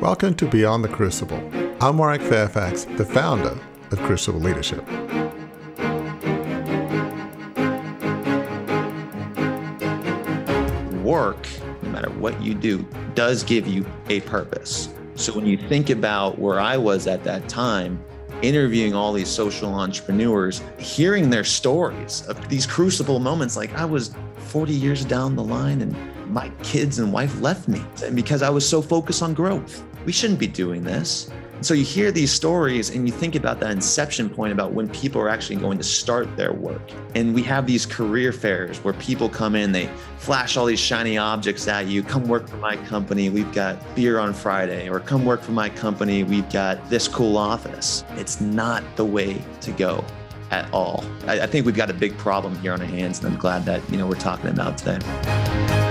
Welcome to Beyond the Crucible. I'm Warwick Fairfax, the founder of Crucible Leadership. Work, no matter what you do, does give you a purpose. So when you think about where I was at that time, interviewing all these social entrepreneurs, hearing their stories of these crucible moments, like I was 40 years down the line and my kids and wife left me because I was so focused on growth we shouldn't be doing this. And so you hear these stories and you think about that inception point about when people are actually going to start their work. And we have these career fairs where people come in, they flash all these shiny objects at you. Come work for my company. We've got beer on Friday. Or come work for my company. We've got this cool office. It's not the way to go at all. I, I think we've got a big problem here on our hands, and I'm glad that you know we're talking about today.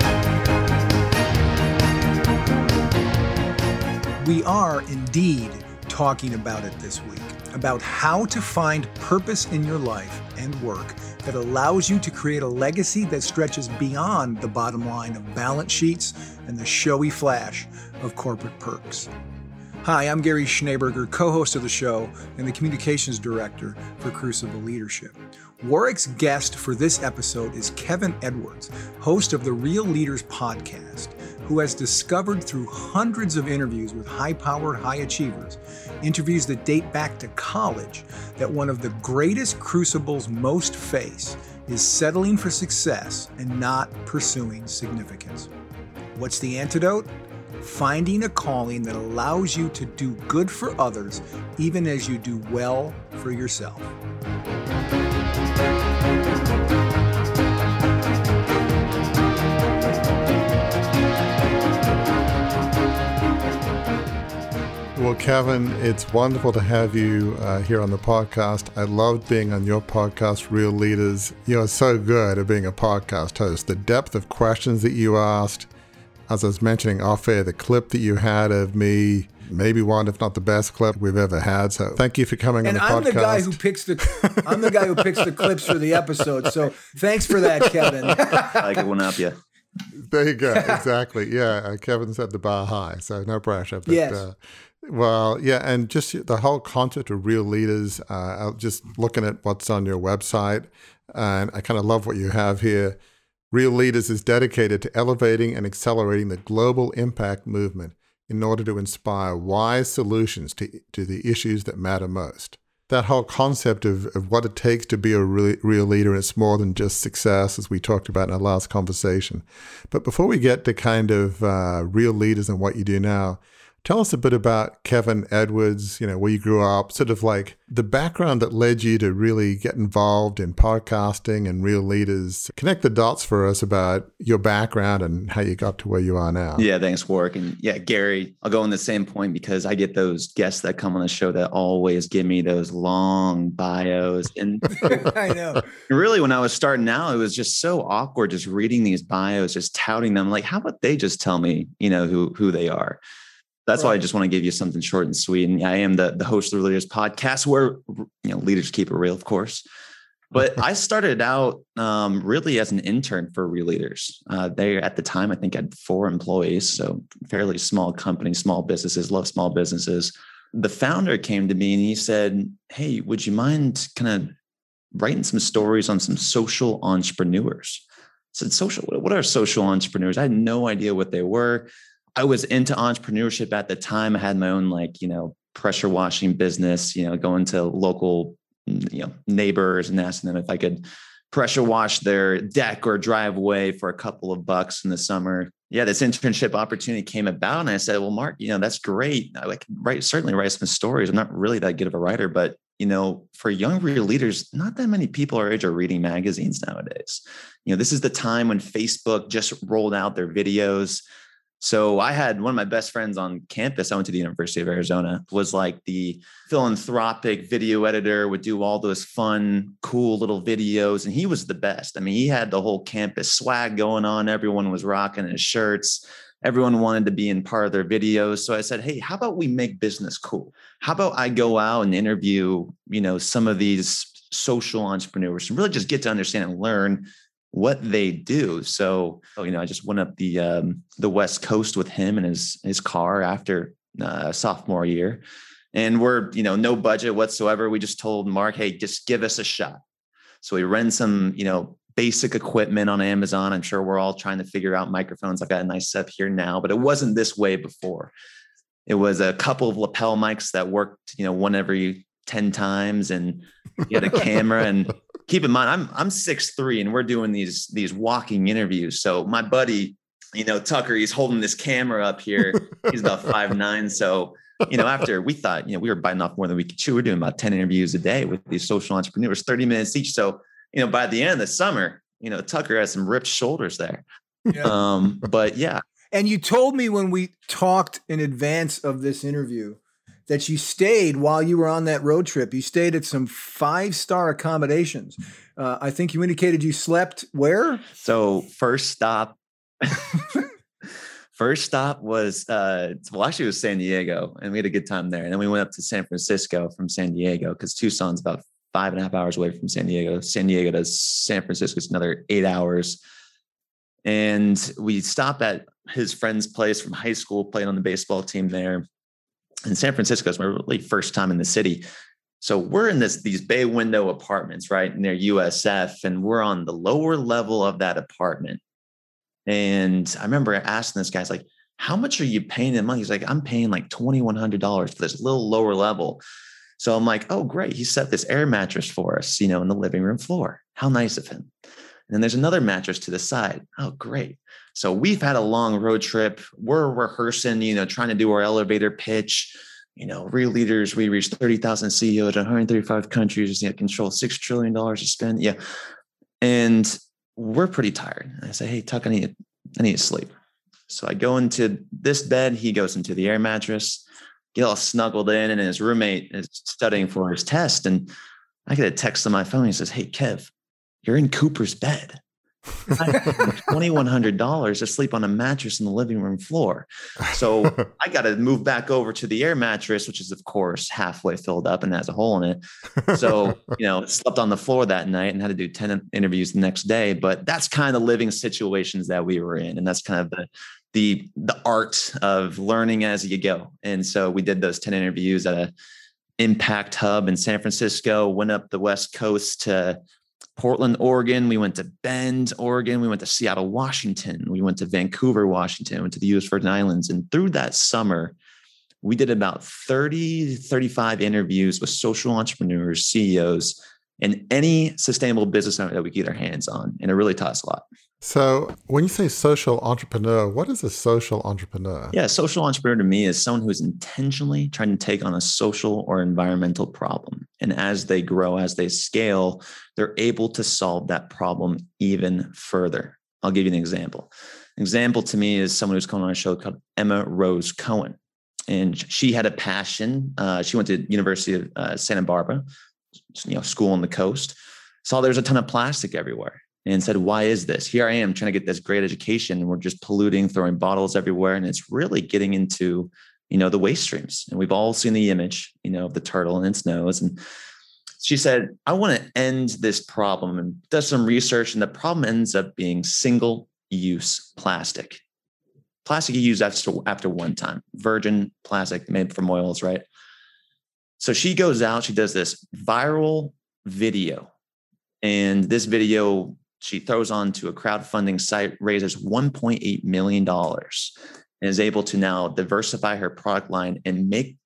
We are indeed talking about it this week about how to find purpose in your life and work that allows you to create a legacy that stretches beyond the bottom line of balance sheets and the showy flash of corporate perks. Hi, I'm Gary Schneeberger, co host of the show and the communications director for Crucible Leadership. Warwick's guest for this episode is Kevin Edwards, host of the Real Leaders podcast who has discovered through hundreds of interviews with high powered high achievers, interviews that date back to college, that one of the greatest crucibles most face is settling for success and not pursuing significance. What's the antidote? Finding a calling that allows you to do good for others even as you do well for yourself. Well, Kevin, it's wonderful to have you uh, here on the podcast. I loved being on your podcast, Real Leaders. You are so good at being a podcast host. The depth of questions that you asked, as I was mentioning off air, the clip that you had of me, maybe one, if not the best clip we've ever had. So thank you for coming and on the I'm podcast. And I'm the guy who picks the I'm the guy who picks the clips for the episode. So thanks for that, Kevin. I could one up you. There you go. Exactly. Yeah. Uh, Kevin said the bar high, so no pressure. But, yes. Uh, well, yeah, and just the whole concept of real leaders. Uh, just looking at what's on your website, and I kind of love what you have here. Real Leaders is dedicated to elevating and accelerating the global impact movement in order to inspire wise solutions to, to the issues that matter most. That whole concept of, of what it takes to be a real, real leader, and it's more than just success, as we talked about in our last conversation. But before we get to kind of uh, real leaders and what you do now, Tell us a bit about Kevin Edwards, you know, where you grew up, sort of like the background that led you to really get involved in podcasting and real leaders. Connect the dots for us about your background and how you got to where you are now. Yeah, thanks, Warwick. And yeah, Gary, I'll go on the same point because I get those guests that come on the show that always give me those long bios. And I know. Really, when I was starting out, it was just so awkward just reading these bios, just touting them. Like, how about they just tell me, you know, who who they are? That's right. why I just want to give you something short and sweet. And I am the, the host of the Leaders Podcast, where you know leaders keep it real, of course. But I started out um, really as an intern for Real Leaders. Uh, they at the time I think had four employees, so fairly small company, small businesses, love small businesses. The founder came to me and he said, "Hey, would you mind kind of writing some stories on some social entrepreneurs?" I said, "Social? What are social entrepreneurs?" I had no idea what they were. I was into entrepreneurship at the time. I had my own like, you know, pressure washing business, you know, going to local, you know, neighbors and asking them if I could pressure wash their deck or driveway for a couple of bucks in the summer. Yeah, this internship opportunity came about, and I said, "Well, Mark, you know that's great. I like write certainly write some stories. I'm not really that good of a writer, but you know, for young real leaders, not that many people our age are reading magazines nowadays. You know, this is the time when Facebook just rolled out their videos. So I had one of my best friends on campus. I went to the University of Arizona, was like the philanthropic video editor, would do all those fun, cool little videos. And he was the best. I mean, he had the whole campus swag going on. Everyone was rocking his shirts. Everyone wanted to be in part of their videos. So I said, hey, how about we make business cool? How about I go out and interview, you know, some of these social entrepreneurs and really just get to understand and learn what they do. So, oh, you know, I just went up the um, the West Coast with him and his his car after uh, sophomore year. And we're, you know, no budget whatsoever. We just told Mark, hey, just give us a shot. So we rent some, you know, basic equipment on Amazon. I'm sure we're all trying to figure out microphones. I've got a nice set here now, but it wasn't this way before. It was a couple of lapel mics that worked, you know, one every 10 times and you had a camera and keep in mind I'm I'm six three and we're doing these these walking interviews. So my buddy, you know, Tucker, he's holding this camera up here. He's about five nine. So you know, after we thought, you know, we were biting off more than we could chew. We're doing about 10 interviews a day with these social entrepreneurs, 30 minutes each. So, you know, by the end of the summer, you know, Tucker has some ripped shoulders there. Yeah. Um, but yeah. And you told me when we talked in advance of this interview that you stayed while you were on that road trip. You stayed at some five star accommodations. Uh, I think you indicated you slept where? So, first stop. first stop was uh, well actually it was san diego and we had a good time there and then we went up to san francisco from san diego because tucson's about five and a half hours away from san diego san diego to san francisco is another eight hours and we stopped at his friend's place from high school played on the baseball team there and san francisco is my really first time in the city so we're in this these bay window apartments right near usf and we're on the lower level of that apartment and I remember asking this guy, like, how much are you paying in money? He's like, I'm paying like $2,100 for this little lower level. So I'm like, oh, great. He set this air mattress for us, you know, in the living room floor. How nice of him. And then there's another mattress to the side. Oh, great. So we've had a long road trip. We're rehearsing, you know, trying to do our elevator pitch. You know, real leaders, we reach 30,000 CEOs in 135 countries, you know, control $6 trillion to spend. Yeah. And we're pretty tired. I say, hey, Tuck, I need, I need to sleep. So I go into this bed. He goes into the air mattress, get all snuggled in, and his roommate is studying for his test. And I get a text on my phone. He says, Hey, Kev, you're in Cooper's bed. $2,100 to sleep on a mattress in the living room floor. So I got to move back over to the air mattress, which is, of course, halfway filled up and has a hole in it. So, you know, slept on the floor that night and had to do 10 interviews the next day. But that's kind of living situations that we were in. And that's kind of the, the, the art of learning as you go. And so we did those 10 interviews at a impact hub in San Francisco, went up the West Coast to Portland, Oregon. We went to Bend, Oregon. We went to Seattle, Washington. We went to Vancouver, Washington. We Went to the US Virgin Islands. And through that summer, we did about 30, 35 interviews with social entrepreneurs, CEOs, and any sustainable business owner that we get our hands on. And it really taught us a lot. So, when you say social entrepreneur, what is a social entrepreneur? Yeah, social entrepreneur to me is someone who is intentionally trying to take on a social or environmental problem. And as they grow, as they scale, they're able to solve that problem even further. I'll give you an example. An example to me is someone who's come on a show called Emma Rose Cohen. And she had a passion. Uh, she went to University of uh, Santa Barbara, you know, school on the coast. Saw there's a ton of plastic everywhere and said, Why is this? Here I am trying to get this great education. And we're just polluting, throwing bottles everywhere. And it's really getting into, you know, the waste streams. And we've all seen the image, you know, of the turtle and its nose. And she said, I want to end this problem and does some research. And the problem ends up being single use plastic. Plastic you use after, after one time, virgin plastic made from oils, right? So she goes out, she does this viral video. And this video she throws on to a crowdfunding site, raises $1.8 million, and is able to now diversify her product line and make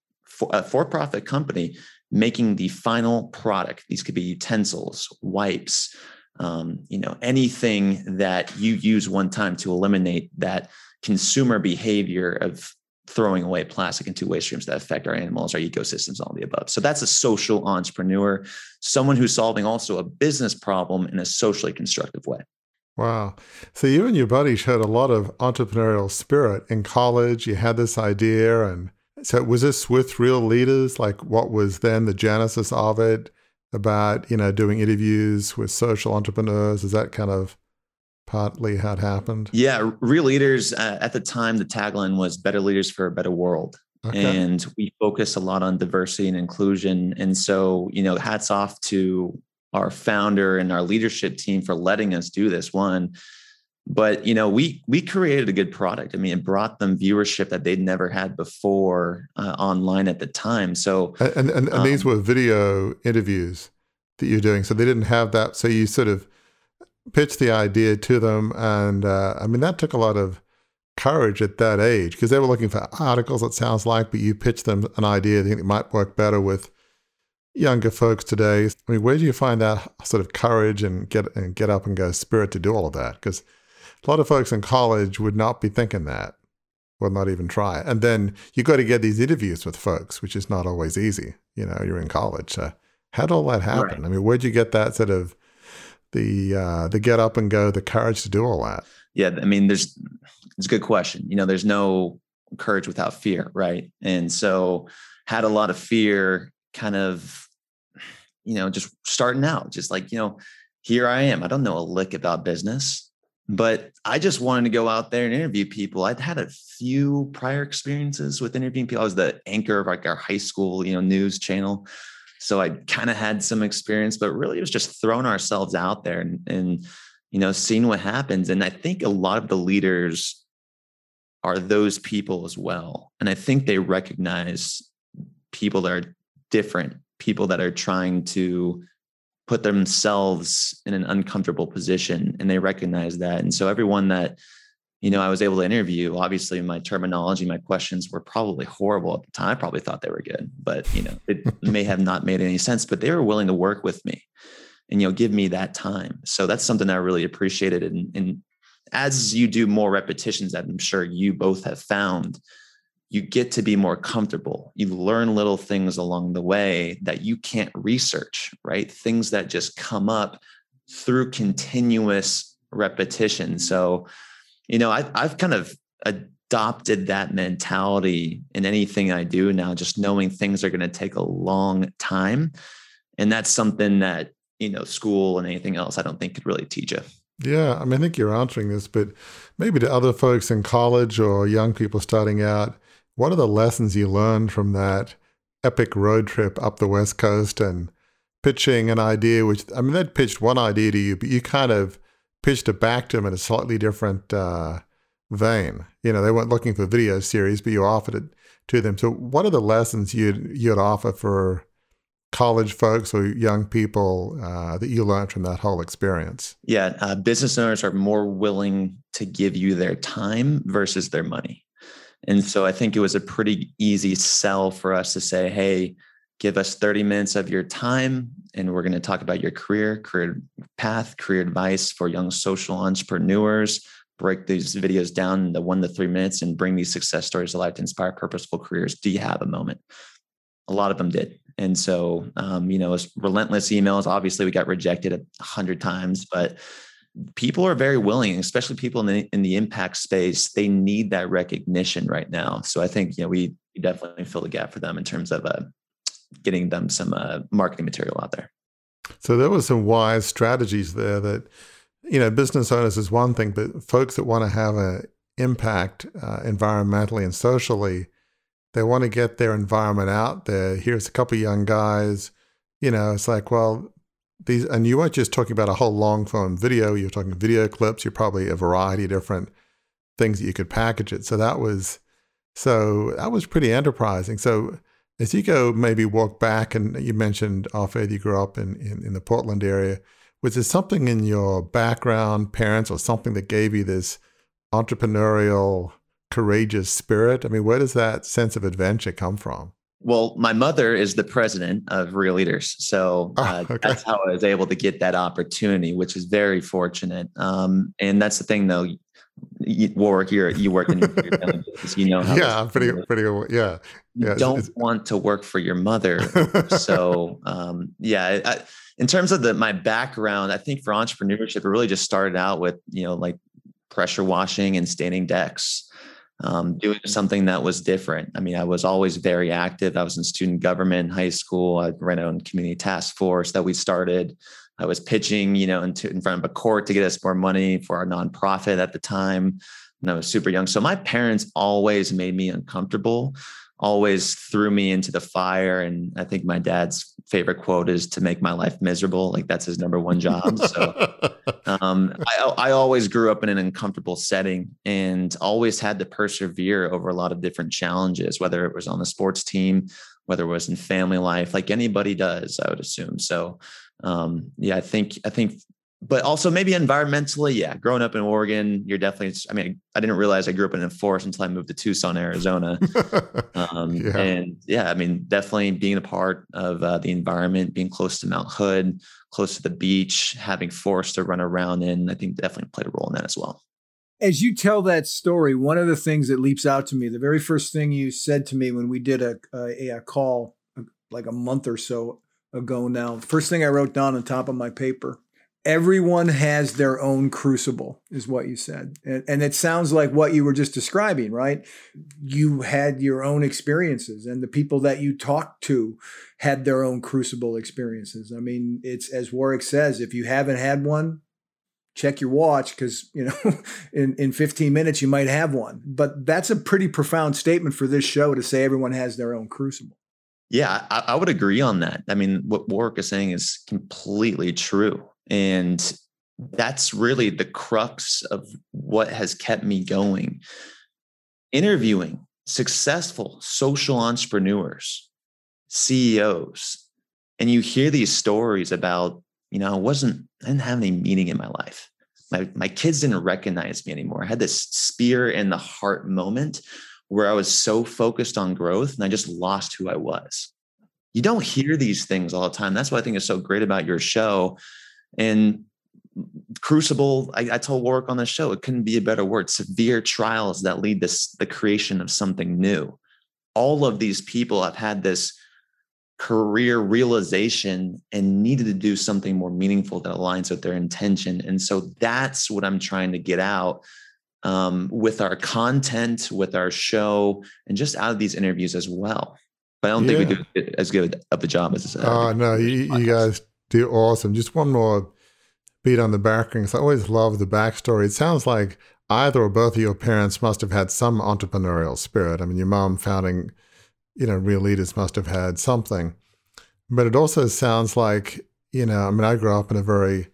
a for profit company making the final product. These could be utensils, wipes, um, you know, anything that you use one time to eliminate that consumer behavior of throwing away plastic into waste streams that affect our animals, our ecosystems, all the above. So that's a social entrepreneur, someone who's solving also a business problem in a socially constructive way. Wow. So you and your buddy showed a lot of entrepreneurial spirit in college. You had this idea. And so was this with real leaders? Like what was then the genesis of it about, you know, doing interviews with social entrepreneurs? Is that kind of partly had happened? Yeah, real leaders uh, at the time. The tagline was "Better Leaders for a Better World," okay. and we focus a lot on diversity and inclusion. And so, you know, hats off to our founder and our leadership team for letting us do this. One, but you know we we created a good product i mean it brought them viewership that they'd never had before uh, online at the time so and and, and, um, these were video interviews that you're doing so they didn't have that so you sort of pitched the idea to them and uh, i mean that took a lot of courage at that age because they were looking for articles it sounds like but you pitched them an idea they think it might work better with younger folks today i mean where do you find that sort of courage and get and get up and go spirit to do all of that because a lot of folks in college would not be thinking that, would not even try. And then you got to get these interviews with folks, which is not always easy. You know, you're in college. So how did all that happen? Right. I mean, where'd you get that sort of the uh, the get up and go, the courage to do all that? Yeah, I mean, there's it's a good question. You know, there's no courage without fear, right? And so had a lot of fear, kind of, you know, just starting out, just like you know, here I am. I don't know a lick about business but I just wanted to go out there and interview people. I'd had a few prior experiences with interviewing people. I was the anchor of like our high school, you know, news channel. So I kind of had some experience, but really it was just throwing ourselves out there and, and, you know, seeing what happens. And I think a lot of the leaders are those people as well. And I think they recognize people that are different, people that are trying to put themselves in an uncomfortable position and they recognize that and so everyone that you know i was able to interview obviously my terminology my questions were probably horrible at the time i probably thought they were good but you know it may have not made any sense but they were willing to work with me and you know give me that time so that's something i really appreciated and, and as you do more repetitions that i'm sure you both have found you get to be more comfortable. You learn little things along the way that you can't research, right? Things that just come up through continuous repetition. So, you know, I, I've kind of adopted that mentality in anything I do now, just knowing things are going to take a long time. And that's something that, you know, school and anything else I don't think could really teach you. Yeah. I mean, I think you're answering this, but maybe to other folks in college or young people starting out, what are the lessons you learned from that epic road trip up the West Coast and pitching an idea, which, I mean, they'd pitched one idea to you, but you kind of pitched it back to them in a slightly different uh, vein. You know, they weren't looking for video series, but you offered it to them. So, what are the lessons you'd, you'd offer for college folks or young people uh, that you learned from that whole experience? Yeah, uh, business owners are more willing to give you their time versus their money. And so I think it was a pretty easy sell for us to say, hey, give us 30 minutes of your time and we're going to talk about your career, career path, career advice for young social entrepreneurs. Break these videos down into one to three minutes and bring these success stories to life to inspire purposeful careers. Do you have a moment? A lot of them did. And so, um, you know, relentless emails. Obviously, we got rejected a hundred times, but people are very willing, especially people in the in the impact space. They need that recognition right now. So I think you know we, definitely fill the gap for them in terms of uh, getting them some uh, marketing material out there. So there were some wise strategies there that you know business owners is one thing, but folks that want to have an impact uh, environmentally and socially, they want to get their environment out there. Here's a couple young guys. You know, it's like, well, these, and you weren't just talking about a whole long form video. You're talking video clips. You're probably a variety of different things that you could package it. So that was, so that was pretty enterprising. So as you go, maybe walk back, and you mentioned off air you grew up in, in, in the Portland area. Was there something in your background, parents, or something that gave you this entrepreneurial, courageous spirit? I mean, where does that sense of adventure come from? Well, my mother is the president of Real Leaders, so oh, uh, okay. that's how I was able to get that opportunity, which is very fortunate. Um, and that's the thing, though. You, Warwick, you you work in you know how. Yeah, I'm pretty, pretty, yeah. You yeah, don't it's, want to work for your mother, so um, yeah. I, in terms of the my background, I think for entrepreneurship, it really just started out with you know like pressure washing and standing decks um, doing something that was different. I mean, I was always very active. I was in student government in high school. I ran a community task force that we started. I was pitching, you know, into, in front of a court to get us more money for our nonprofit at the time when I was super young. So my parents always made me uncomfortable, always threw me into the fire. And I think my dad's favorite quote is to make my life miserable. Like that's his number one job. So um, I, I always grew up in an uncomfortable setting and always had to persevere over a lot of different challenges, whether it was on the sports team, whether it was in family life, like anybody does, I would assume. So um, yeah, I think I think but also maybe environmentally, yeah. Growing up in Oregon, you're definitely. I mean, I didn't realize I grew up in a forest until I moved to Tucson, Arizona. Um, yeah. And yeah, I mean, definitely being a part of uh, the environment, being close to Mount Hood, close to the beach, having forest to run around in, I think definitely played a role in that as well. As you tell that story, one of the things that leaps out to me, the very first thing you said to me when we did a, a, a call like a month or so ago now, first thing I wrote down on top of my paper everyone has their own crucible is what you said. And, and, it sounds like what you were just describing right? You had your own experiences and the people that you talked to had their own crucible experiences. I mean it's as warwick says if you haven't had one check your watch because you know in, in 15 minutes you might have one. But that's a pretty profound statement for this show to say everyone has their own crucible yeah i, I would agree on that i mean what warwick is saying is completely true and that's really the crux of what has kept me going. Interviewing successful social entrepreneurs, CEOs, and you hear these stories about, you know, I wasn't, I didn't have any meaning in my life. My, my kids didn't recognize me anymore. I had this spear in the heart moment where I was so focused on growth and I just lost who I was. You don't hear these things all the time. That's what I think is so great about your show and crucible, I, I told Warwick on the show, it couldn't be a better word. Severe trials that lead to the creation of something new. All of these people have had this career realization and needed to do something more meaningful that aligns with their intention. And so that's what I'm trying to get out um, with our content, with our show, and just out of these interviews as well. But I don't yeah. think we do as good of a job as. Uh, oh no, you, you guys do awesome. Just one more beat on the back I always love the backstory. It sounds like either or both of your parents must have had some entrepreneurial spirit. I mean, your mom founding, you know, Real Leaders must have had something. But it also sounds like, you know, I mean, I grew up in a very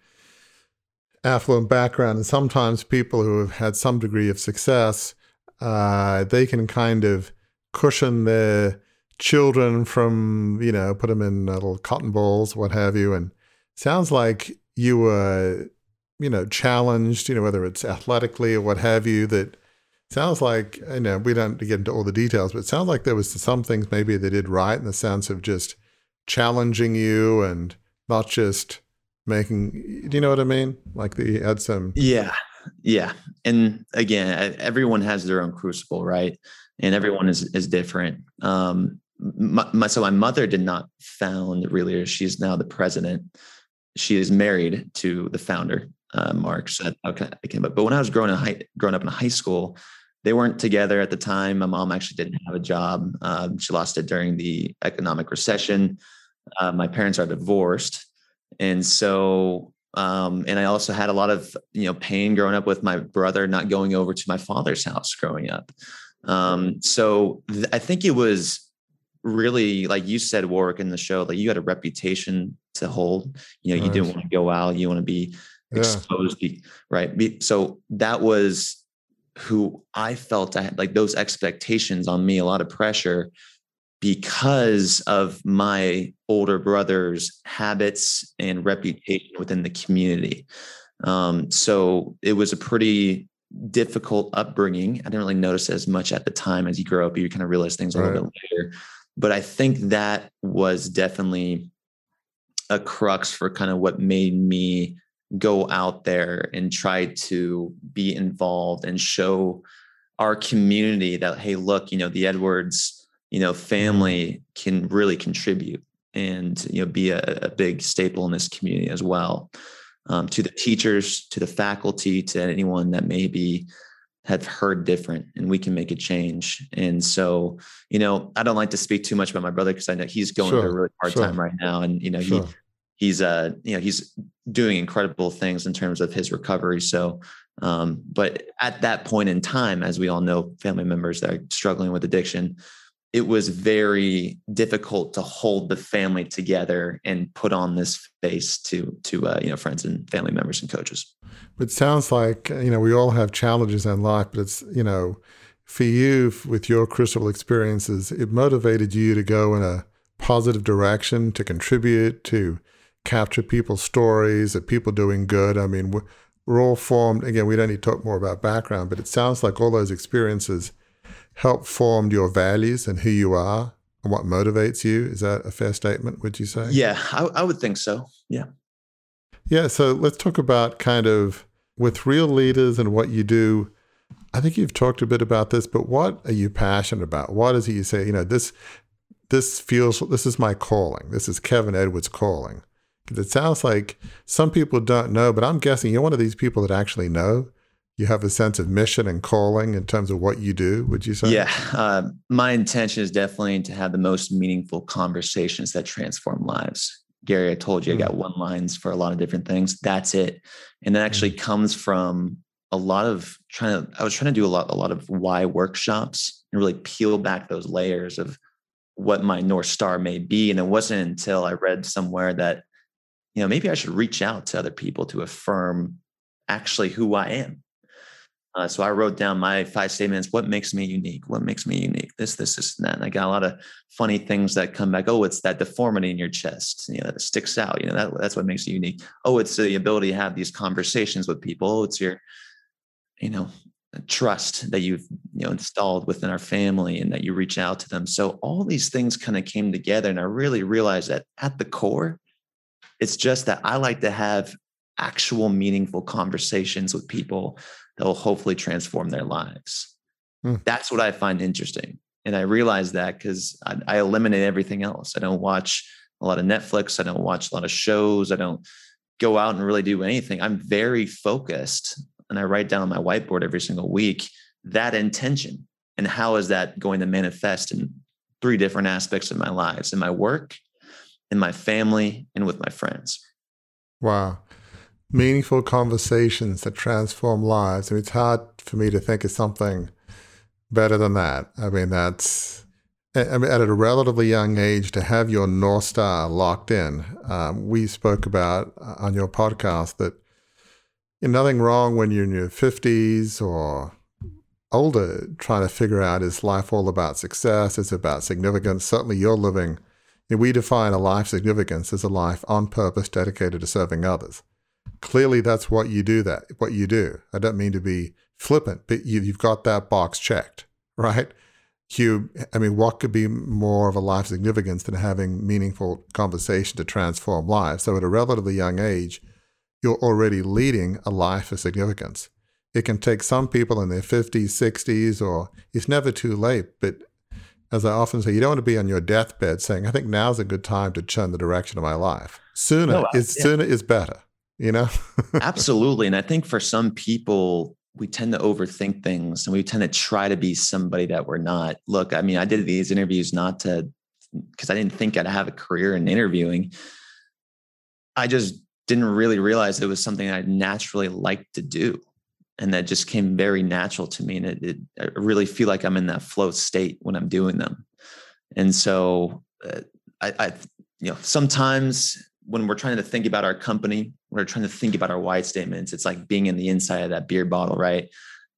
affluent background, and sometimes people who have had some degree of success, uh, they can kind of cushion their children from, you know, put them in little cotton balls, what have you. And sounds like you were, you know, challenged, you know, whether it's athletically or what have you, that sounds like, you know, we don't get into all the details, but it sounds like there was some things maybe they did right in the sense of just challenging you and not just making, do you know what I mean? Like had some. Yeah. Yeah. And again, everyone has their own crucible, right? And everyone is, is different. Um, my, my, so my mother did not found really she's now the president she is married to the founder uh, mark so okay but when i was growing, high, growing up in high school they weren't together at the time my mom actually didn't have a job um, she lost it during the economic recession uh, my parents are divorced and so um, and i also had a lot of you know pain growing up with my brother not going over to my father's house growing up. Um, so th- i think it was really like you said Warwick in the show like you had a reputation to hold. You know you didn't want to go out you want to be exposed yeah. right? So that was who i felt i had like those expectations on me a lot of pressure because of my older brother's habits and reputation within the community. Um, so it was a pretty difficult upbringing. I didn't really notice as much at the time as you grow up you kind of realize things a right. little bit later. But I think that was definitely a crux for kind of what made me go out there and try to be involved and show our community that hey look you know the edwards you know family can really contribute and you know be a, a big staple in this community as well um, to the teachers to the faculty to anyone that maybe have heard different and we can make a change. And so, you know, I don't like to speak too much about my brother because I know he's going sure, through a really hard sure. time right now. And, you know, sure. he he's uh, you know, he's doing incredible things in terms of his recovery. So um, but at that point in time, as we all know, family members that are struggling with addiction, it was very difficult to hold the family together and put on this face to to uh, you know friends and family members and coaches. It sounds like you know we all have challenges in life, but it's you know for you with your crucible experiences, it motivated you to go in a positive direction, to contribute, to capture people's stories of people doing good. I mean, we're all formed. Again, we don't need to talk more about background, but it sounds like all those experiences help form your values and who you are and what motivates you. Is that a fair statement, would you say? Yeah, I, I would think so. Yeah. Yeah. So let's talk about kind of with real leaders and what you do. I think you've talked a bit about this, but what are you passionate about? What is it you say, you know, this this feels this is my calling. This is Kevin Edwards' calling. Because it sounds like some people don't know, but I'm guessing you're one of these people that actually know you have a sense of mission and calling in terms of what you do would you say? Yeah uh, my intention is definitely to have the most meaningful conversations that transform lives. Gary i told you mm-hmm. i got one lines for a lot of different things. That's it. And that actually mm-hmm. comes from a lot of trying to i was trying to do a lot a lot of why workshops and really peel back those layers of what my north star may be. And it wasn't until i read somewhere that you know maybe i should reach out to other people to affirm actually who i am uh, so I wrote down my five statements. What makes me unique? What makes me unique? This, this, this, and that. And I got a lot of funny things that come back. Oh, it's that deformity in your chest. You know, that sticks out. You know, that, that's what makes you unique. Oh, it's the ability to have these conversations with people. Oh, it's your, you know, trust that you've you know installed within our family and that you reach out to them. So all these things kind of came together, and I really realized that at the core, it's just that I like to have actual meaningful conversations with people that will hopefully transform their lives. Hmm. That's what I find interesting. And I realize that because I, I, eliminate everything else. I don't watch a lot of Netflix. I don't watch a lot of shows. I don't go out and really do anything. I'm very focused and I write down on my whiteboard every single week that intention and how is that going to manifest in three different aspects of my lives in my work, in my family, and with my friends. Wow meaningful conversations that transform lives. I mean, it's hard for me to think of something better than that. I mean, that's I mean, at a relatively young age to have your North Star locked in. Um, we spoke about uh, on your podcast that you know, nothing wrong when you're in your 50s or older trying to figure out is life all about success? Is it about significance? Certainly, you're living. we define a life significance as a life on purpose dedicated to serving others clearly that's what you do that what you do. I don't mean to be flippant but you, have got that box checked right? You i mean what could be more of a life significance than having meaningful conversation to transform lives? So at a relatively young age you're already leading a life of significance. It can take some people in their 50s 60s or it's never too late but as i often say you don't want to be on your deathbed saying i think now's a good time to turn the direction of my life. Sooner oh, is yeah. sooner is better you know? Absolutely. And I think for some people, we tend to overthink things and we tend to try to be somebody that we're not. Look, I mean, I did these interviews not to, because I didn't think I'd have a career in interviewing. I just didn't really realize it was something I'd naturally liked to do. And that just came very natural to me. And it, it, I really feel like I'm in that flow state when I'm doing them. And so uh, I, I, you know, sometimes when we're trying to think about our company, we're trying to think about our why statements. It's like being in the inside of that beer bottle, right?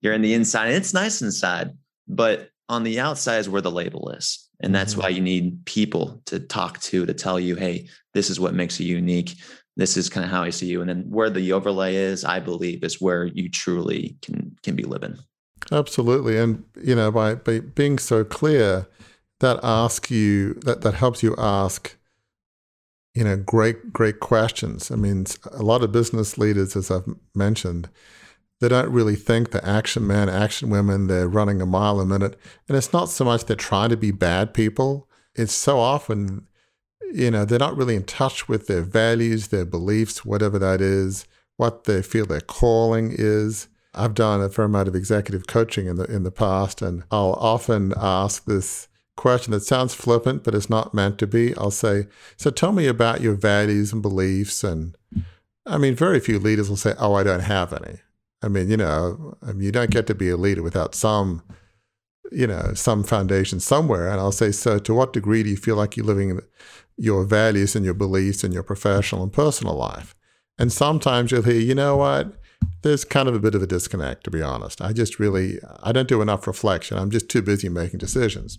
You're in the inside, and it's nice inside, but on the outside is where the label is. And that's mm-hmm. why you need people to talk to to tell you, hey, this is what makes you unique. This is kind of how I see you. And then where the overlay is, I believe, is where you truly can can be living. Absolutely. And you know, by, by being so clear, that asks you that that helps you ask you know, great, great questions. I mean, a lot of business leaders, as I've mentioned, they don't really think the action men, action women, they're running a mile a minute. And it's not so much they're trying to be bad people. It's so often, you know, they're not really in touch with their values, their beliefs, whatever that is, what they feel their calling is. I've done a fair amount of executive coaching in the in the past, and I'll often ask this question that sounds flippant, but it's not meant to be. I'll say, So tell me about your values and beliefs. And I mean, very few leaders will say, Oh, I don't have any. I mean, you know, I mean, you don't get to be a leader without some you know, some foundation somewhere. And I'll say, so to what degree do you feel like you're living your values and your beliefs in your professional and personal life? And sometimes you'll hear, you know what? There's kind of a bit of a disconnect, to be honest. I just really, I don't do enough reflection. I'm just too busy making decisions.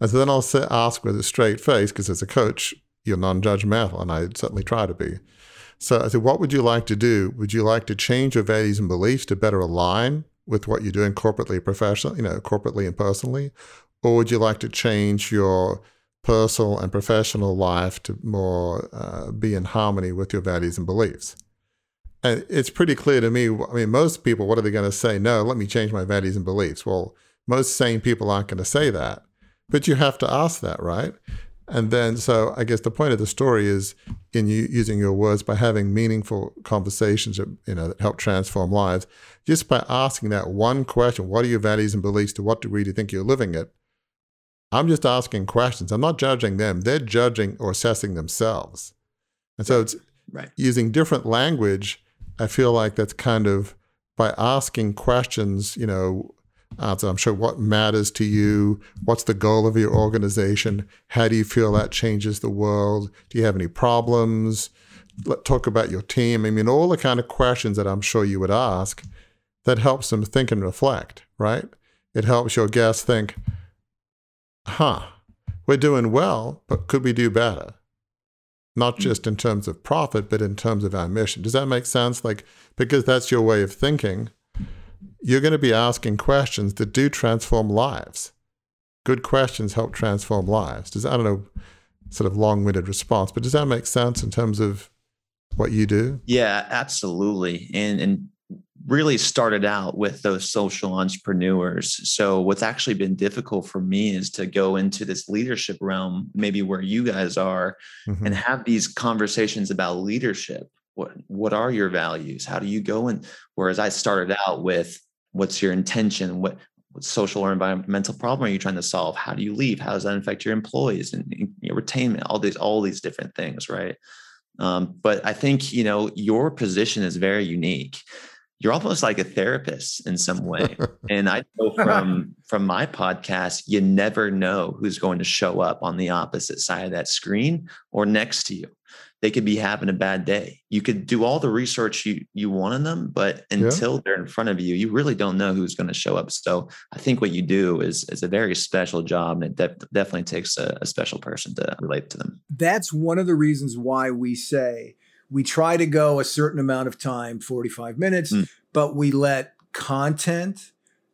And so then I'll ask with a straight face, because as a coach, you're non-judgmental, and I certainly try to be. So I said, what would you like to do? Would you like to change your values and beliefs to better align with what you're doing corporately, professionally, you know, corporately and personally? Or would you like to change your personal and professional life to more uh, be in harmony with your values and beliefs? And it's pretty clear to me. I mean, most people, what are they going to say? No, let me change my values and beliefs. Well, most sane people aren't going to say that. But you have to ask that, right? And then, so I guess the point of the story is in you using your words by having meaningful conversations that, you know, that help transform lives, just by asking that one question, what are your values and beliefs? To what degree do you think you're living it? I'm just asking questions. I'm not judging them. They're judging or assessing themselves. And so it's right. using different language. I feel like that's kind of by asking questions, you know, I'm sure what matters to you, what's the goal of your organization, how do you feel that changes the world, do you have any problems? Let talk about your team. I mean, all the kind of questions that I'm sure you would ask that helps them think and reflect, right? It helps your guests think, huh, we're doing well, but could we do better? Not mm. just in terms of profit, but in terms of our mission. Does that make sense? Like, because that's your way of thinking you're going to be asking questions that do transform lives. Good questions help transform lives. Does I don't know, sort of long-winded response, but does that make sense in terms of what you do? Yeah, absolutely. And and really started out with those social entrepreneurs. So what's actually been difficult for me is to go into this leadership realm, maybe where you guys are, mm-hmm. and have these conversations about leadership. What what are your values? How do you go and whereas I started out with what's your intention what, what social or environmental problem are you trying to solve how do you leave how does that affect your employees and your retainment all these all these different things right um, but i think you know your position is very unique you're almost like a therapist in some way and i know from from my podcast you never know who's going to show up on the opposite side of that screen or next to you they could be having a bad day. You could do all the research you you want in them, but until yeah. they're in front of you, you really don't know who's going to show up. So I think what you do is is a very special job, and it de- definitely takes a, a special person to relate to them. That's one of the reasons why we say we try to go a certain amount of time, forty five minutes, mm. but we let content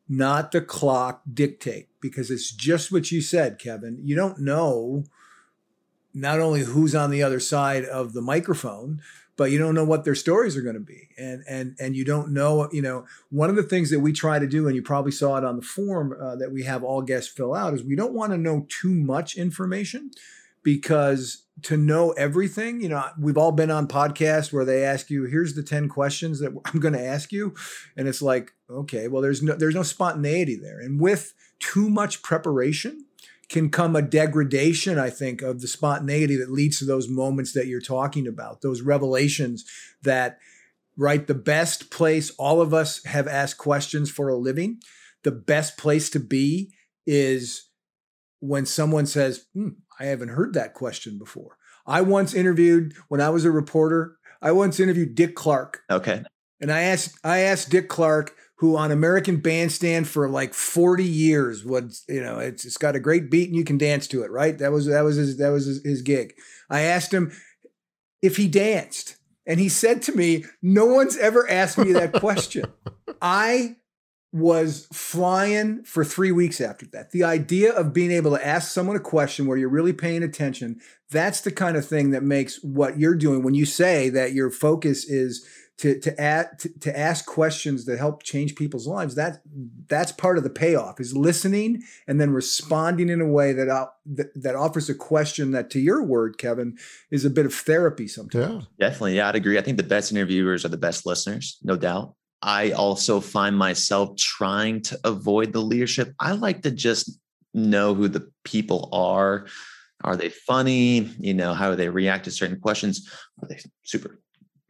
not the clock dictate because it's just what you said kevin you don't know not only who's on the other side of the microphone but you don't know what their stories are going to be and and and you don't know you know one of the things that we try to do and you probably saw it on the form uh, that we have all guests fill out is we don't want to know too much information because to know everything you know we've all been on podcasts where they ask you here's the 10 questions that i'm going to ask you and it's like okay well there's no there's no spontaneity there and with too much preparation can come a degradation, I think, of the spontaneity that leads to those moments that you're talking about, those revelations that, right, the best place, all of us have asked questions for a living. The best place to be is when someone says, hmm, I haven't heard that question before. I once interviewed, when I was a reporter, I once interviewed Dick Clark. Okay. And I asked, I asked Dick Clark, who on American Bandstand for like 40 years was, you know, it's, it's got a great beat and you can dance to it, right? That was that was his that was his, his gig. I asked him if he danced, and he said to me, "No one's ever asked me that question." I was flying for three weeks after that. The idea of being able to ask someone a question where you're really paying attention, that's the kind of thing that makes what you're doing. When you say that your focus is to to add to, to, ask questions that help change people's lives that that's part of the payoff is listening and then responding in a way that uh, that, that, offers a question that to your word kevin is a bit of therapy sometimes. Yeah. definitely. Yeah i'd agree. I think the best interviewers are the best listeners no doubt i also find myself trying to avoid the leadership. I like to just know who the people are. Are they funny? You know how they react to certain questions? Are they super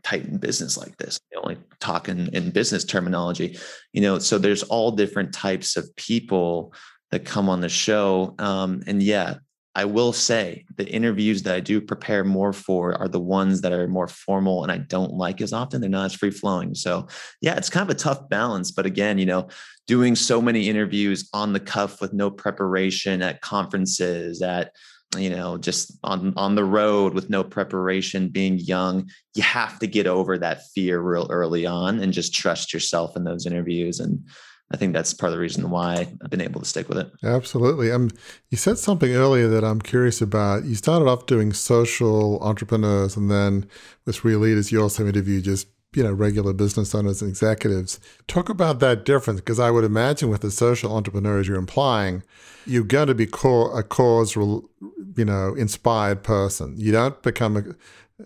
tight in business like this? They only talk in, in business terminology. You know so there's all different types of people that come on the show. Um, and yeah, I will say the interviews that I do prepare more for are the ones that are more formal and I don't like as often. They're not as free flowing. So, yeah, it's kind of a tough balance. But again, you know, doing so many interviews on the cuff with no preparation at conferences, at you know, just on on the road with no preparation, being young, you have to get over that fear real early on and just trust yourself in those interviews and I think that's part of the reason why I've been able to stick with it. Absolutely. Um, you said something earlier that I'm curious about. You started off doing social entrepreneurs, and then with Real Leaders, you also interviewed just you know regular business owners and executives. Talk about that difference, because I would imagine with the social entrepreneurs you're implying, you're going to be a cause, you know, inspired person. You don't become a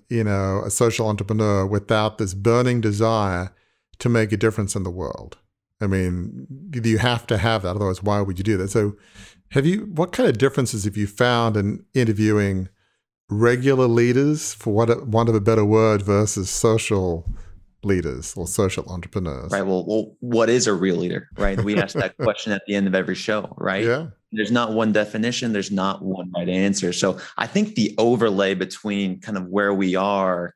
you know a social entrepreneur without this burning desire to make a difference in the world. I mean, you have to have that. Otherwise, why would you do that? So, have you, what kind of differences have you found in interviewing regular leaders, for what, want of a better word, versus social leaders or social entrepreneurs? Right. Well, well, what is a real leader? Right. We ask that question at the end of every show. Right. Yeah. There's not one definition. There's not one right answer. So I think the overlay between kind of where we are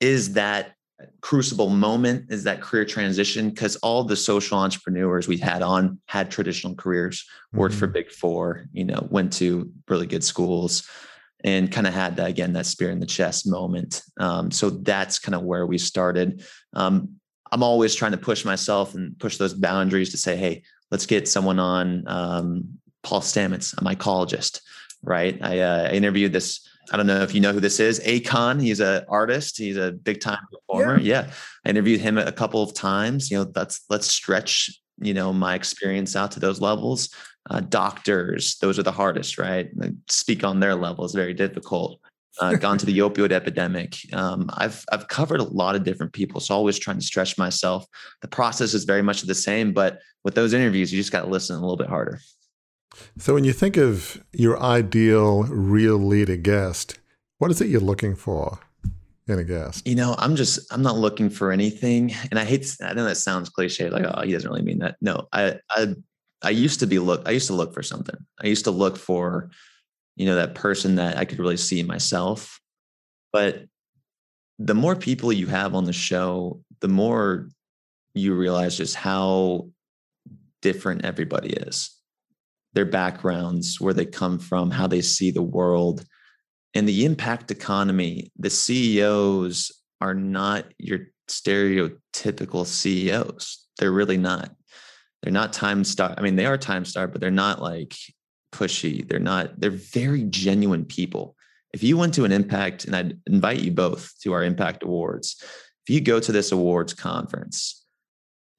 is that crucible moment is that career transition because all the social entrepreneurs we've had on had traditional careers worked mm-hmm. for big four you know went to really good schools and kind of had that again that spear in the chest moment. Um, so that's kind of where we started. Um, i'm always trying to push myself and push those boundaries to say hey let's get someone on um, paul stamets a mycologist right i uh, interviewed this I don't know if you know who this is. Akon, he's an artist. He's a big time performer. Yeah. yeah. I interviewed him a couple of times. You know, that's let's stretch, you know, my experience out to those levels. Uh, doctors, those are the hardest, right? speak on their level is very difficult. Uh, gone to the opioid epidemic. Um, I've I've covered a lot of different people, so always trying to stretch myself. The process is very much the same, but with those interviews, you just got to listen a little bit harder. So, when you think of your ideal real leader guest, what is it you're looking for in a guest? You know, I'm just I'm not looking for anything, and I hate. I know that sounds cliche, like oh, he doesn't really mean that. No, I I I used to be look. I used to look for something. I used to look for, you know, that person that I could really see myself. But the more people you have on the show, the more you realize just how different everybody is their backgrounds, where they come from, how they see the world. And the impact economy, the CEOs are not your stereotypical CEOs. They're really not. They're not time star. I mean, they are time star, but they're not like pushy. They're not, they're very genuine people. If you went to an impact, and I'd invite you both to our impact awards, if you go to this awards conference,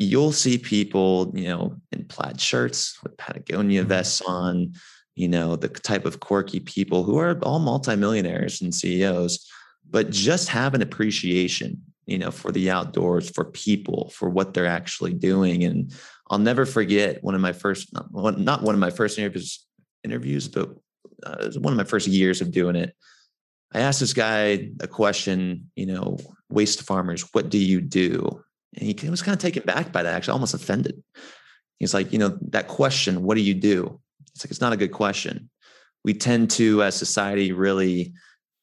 you'll see people, you know, in plaid shirts with Patagonia mm-hmm. vests on, you know, the type of quirky people who are all multimillionaires and CEOs, but just have an appreciation, you know, for the outdoors, for people, for what they're actually doing. And I'll never forget one of my first, not one, not one of my first interviews, interviews, but uh, one of my first years of doing it. I asked this guy a question, you know, waste farmers, what do you do? And he was kind of taken back by that, actually, almost offended. He's like, you know, that question, what do you do? It's like, it's not a good question. We tend to, as society, really,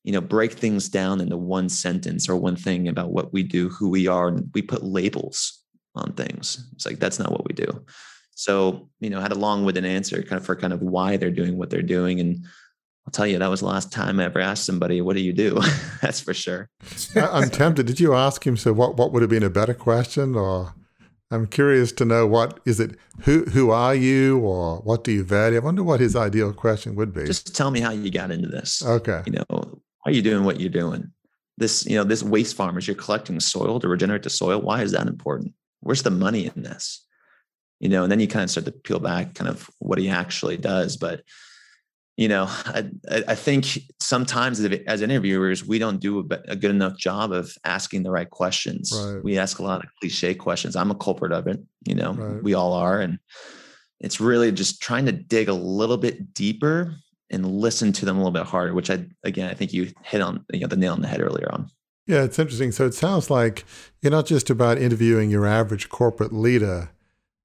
you know, break things down into one sentence or one thing about what we do, who we are. And we put labels on things. It's like, that's not what we do. So, you know, had a long winded answer kind of for kind of why they're doing what they're doing. And I'll tell you, that was the last time I ever asked somebody, "What do you do?" That's for sure. I'm tempted. Did you ask him? So, what what would have been a better question? Or I'm curious to know what is it? Who who are you, or what do you value? I wonder what his ideal question would be. Just tell me how you got into this. Okay. You know, why are you doing what you're doing? This, you know, this waste farmers, you're collecting soil to regenerate the soil. Why is that important? Where's the money in this? You know, and then you kind of start to peel back, kind of what he actually does, but you know, I, I think sometimes as interviewers, we don't do a, good enough job of asking the right questions. Right. We ask a lot of cliche questions. I'm a culprit of it. You know, right. we all are. And it's really just trying to dig a little bit deeper and listen to them a little bit harder, which I, again, I think you hit on you know, the nail on the head earlier on. Yeah, it's interesting. So it sounds like you're not just about interviewing your average corporate leader,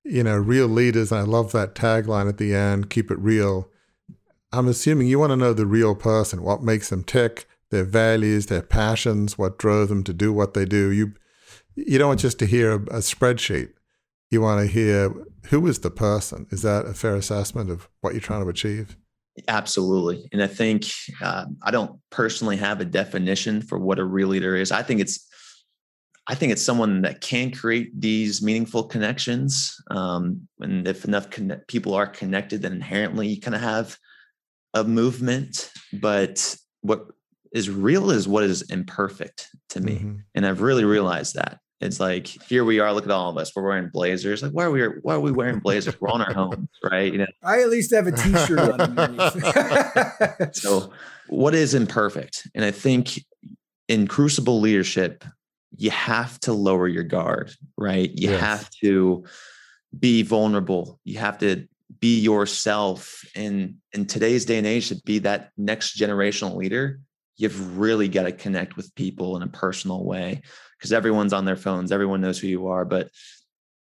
you know, real leaders, and I love that tagline at the end, keep it real. I'm assuming you want to know the real person, what makes them tick, their values, their passions, what drove them to do what they do. You you don't want just to hear a, a spreadsheet. You want to hear who is the person. Is that a fair assessment of what you're trying to achieve? Absolutely. And I think uh, I don't personally have a definition for what a real leader is. I think it's I think it's someone that can create these meaningful connections. Um, and if enough people are connected, then inherently you kind of have a movement. But what is real is what is imperfect to me. Mm-hmm. And I've really realized that. It's like here we are. Look at all of us. We're wearing blazers. Like why are we? Why are we wearing blazers? We're on our homes, right? You know. I at least have a T-shirt on. so, what is imperfect? And I think in crucible leadership, you have to lower your guard, right? You yes. have to be vulnerable. You have to be yourself. And in today's day and age, to be that next generational leader, you've really got to connect with people in a personal way because everyone's on their phones. Everyone knows who you are, but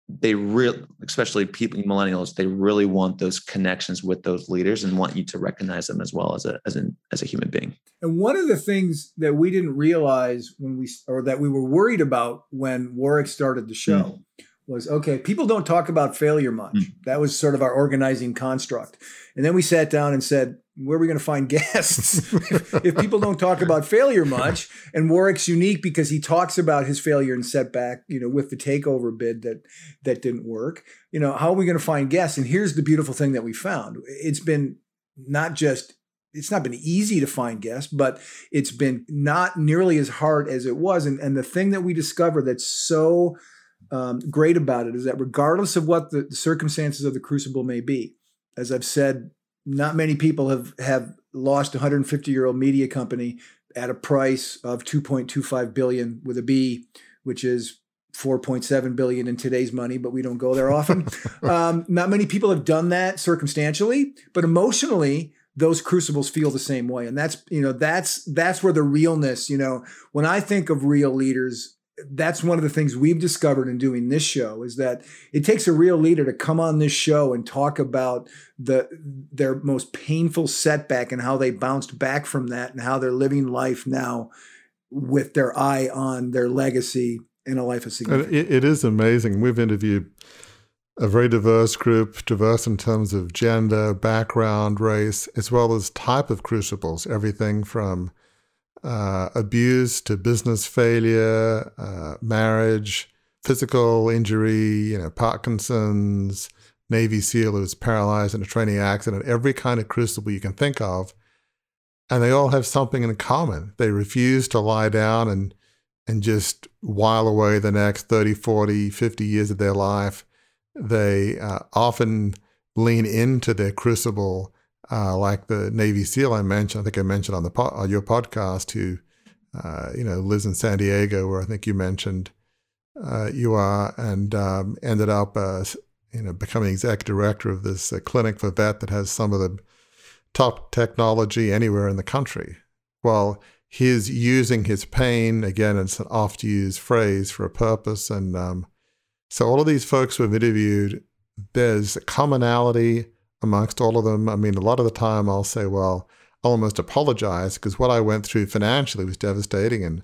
they really, especially people, millennials, they really want those connections with those leaders and want you to recognize them as well as a as an as a human being. And one of the things that we didn't realize when we or that we were worried about when Warwick started the show mm. Was okay, people don't talk about failure much. Mm. That was sort of our organizing construct. And then we sat down and said, where are we going to find guests if, if, people don't talk about failure much and warwick's unique because he talks about his failure and setback you know with the takeover bid that that didn't work you know how are we going to find guests and here's the beautiful thing that we found it's been not just it's not been easy to find guests but it's been not nearly as hard as it was and, and the thing that we discovered that's so um, great about it is that regardless of what the, circumstances of the crucible may be as i've said not many people have have lost a 150 year old media company at a price of 2.25 billion with a B, which is 4.7 billion in today's money, but we don't go there often. um, not many people have done that circumstantially, but emotionally, those crucibles feel the same way, and that's you know that's that's where the realness. You know, when I think of real leaders, that's one of the things we've discovered in doing this show is that it takes a real leader to come on this show and talk about the their most painful setback and how they bounced back from that and how they're living life now with their eye on their legacy in a life of significance. It, it is amazing. We've interviewed a very diverse group, diverse in terms of gender, background, race, as well as type of crucibles, everything from uh, abuse to business failure, uh, marriage, physical injury, you know, Parkinson's, Navy SEAL who was paralyzed in a training accident, every kind of crucible you can think of. And they all have something in common. They refuse to lie down and and just while away the next 30, 40, 50 years of their life. They uh, often lean into their crucible uh, like the Navy SEAL I mentioned. I think I mentioned on the po- on your podcast who, uh, you know, lives in San Diego, where I think you mentioned uh, you are, and um, ended up, uh, you know, becoming executive director of this uh, clinic for vet that has some of the top technology anywhere in the country. Well, he's using his pain again. It's an oft-used phrase for a purpose, and um, so all of these folks we've interviewed, there's a commonality amongst all of them. I mean, a lot of the time I'll say, well, I'll almost apologize because what I went through financially was devastating and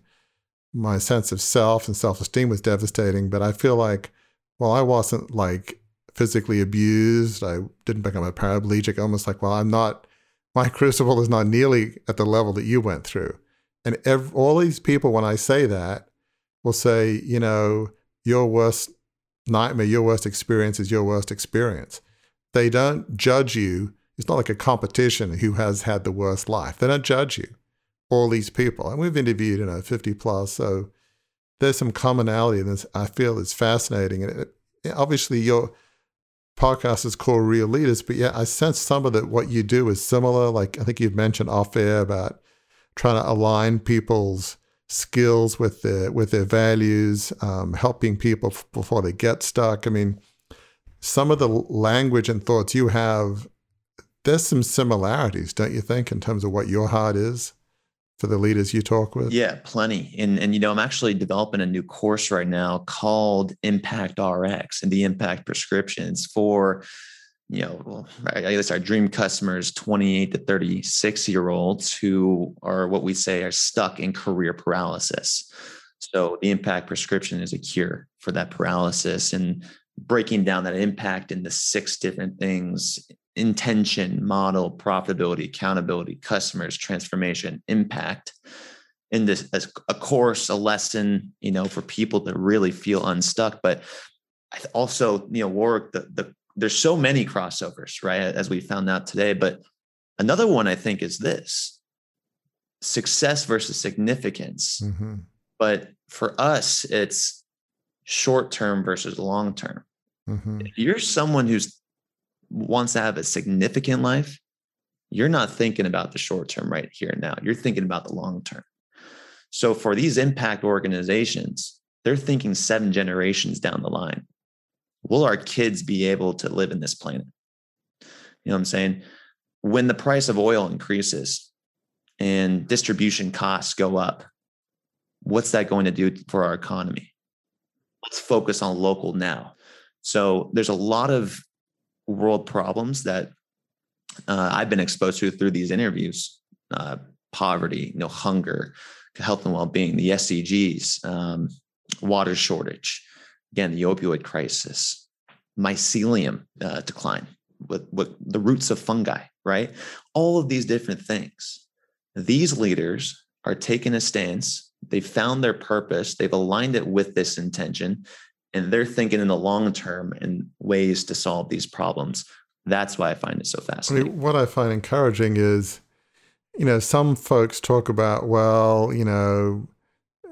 my sense of self and self esteem was devastating. But I feel like, well, I wasn't like physically abused. I didn't become a paraplegic. Almost like, well, I'm not, my crucible is not nearly at the level that you went through. And every, all these people, when I say that, will say, you know, your worst nightmare, your worst experience is your worst experience. They don't judge you. It's not like a competition who has had the worst life. They don't judge you. All these people, and we've interviewed, you know, 50 plus. So there's some commonality in this. I feel is fascinating. And it, obviously, your podcast is called Real Leaders, but yeah, I sense some of that what you do is similar. Like I think you've mentioned off air about trying to align people's skills with their with their values, um, helping people f- before they get stuck. I mean, some of the language and thoughts you have, there's some similarities, don't you think, in terms of what your heart is? for the leaders you talk with? Yeah, plenty. And and you know, I'm actually developing a new course right now called Impact RX and the Impact Prescriptions for you know, I guess our dream customers, 28 to 36 year olds who are what we say are stuck in career paralysis. So the impact prescription is a cure for that paralysis and breaking down that impact into six different things intention, model, profitability, accountability, customers, transformation, impact in this as a course, a lesson, you know, for people to really feel unstuck. But also, you know, Warwick, the, the there's so many crossovers, right? As we found out today. But another one I think is this success versus significance. Mm-hmm. But for us, it's short term versus long term. Mm-hmm. If you're someone who's wants to have a significant life, you're not thinking about the short term right here and now. You're thinking about the long term. So for these impact organizations, they're thinking seven generations down the line. Will our kids be able to live in this planet? You know what I'm saying? When the price of oil increases and distribution costs go up, what's that going to do for our economy? Let's focus on local now. So there's a lot of world problems that uh, I've been exposed to through these interviews: uh, poverty, you know, hunger, health and well-being, the SDGs, um, water shortage, again, the opioid crisis, mycelium uh, decline, with, with the roots of fungi, right? All of these different things. These leaders are taking a stance. They've found their purpose. They've aligned it with this intention, and they're thinking in the long term in ways to solve these problems. That's why I find it so fascinating. I mean, what I find encouraging is, you know, some folks talk about, well, you know,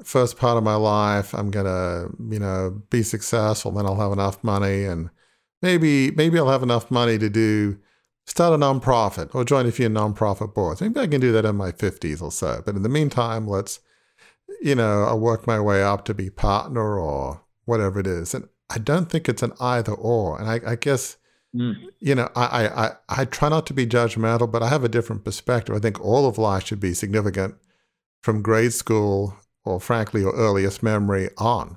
first part of my life, I'm gonna, you know, be successful, then I'll have enough money, and maybe maybe I'll have enough money to do start a nonprofit or join a few nonprofit boards. Maybe I can do that in my 50s or so. But in the meantime, let's, you know, I'll work my way up to be partner or whatever it is. And I don't think it's an either or. And I, I guess, mm. you know, I, I, I try not to be judgmental, but I have a different perspective. I think all of life should be significant from grade school or frankly your earliest memory on.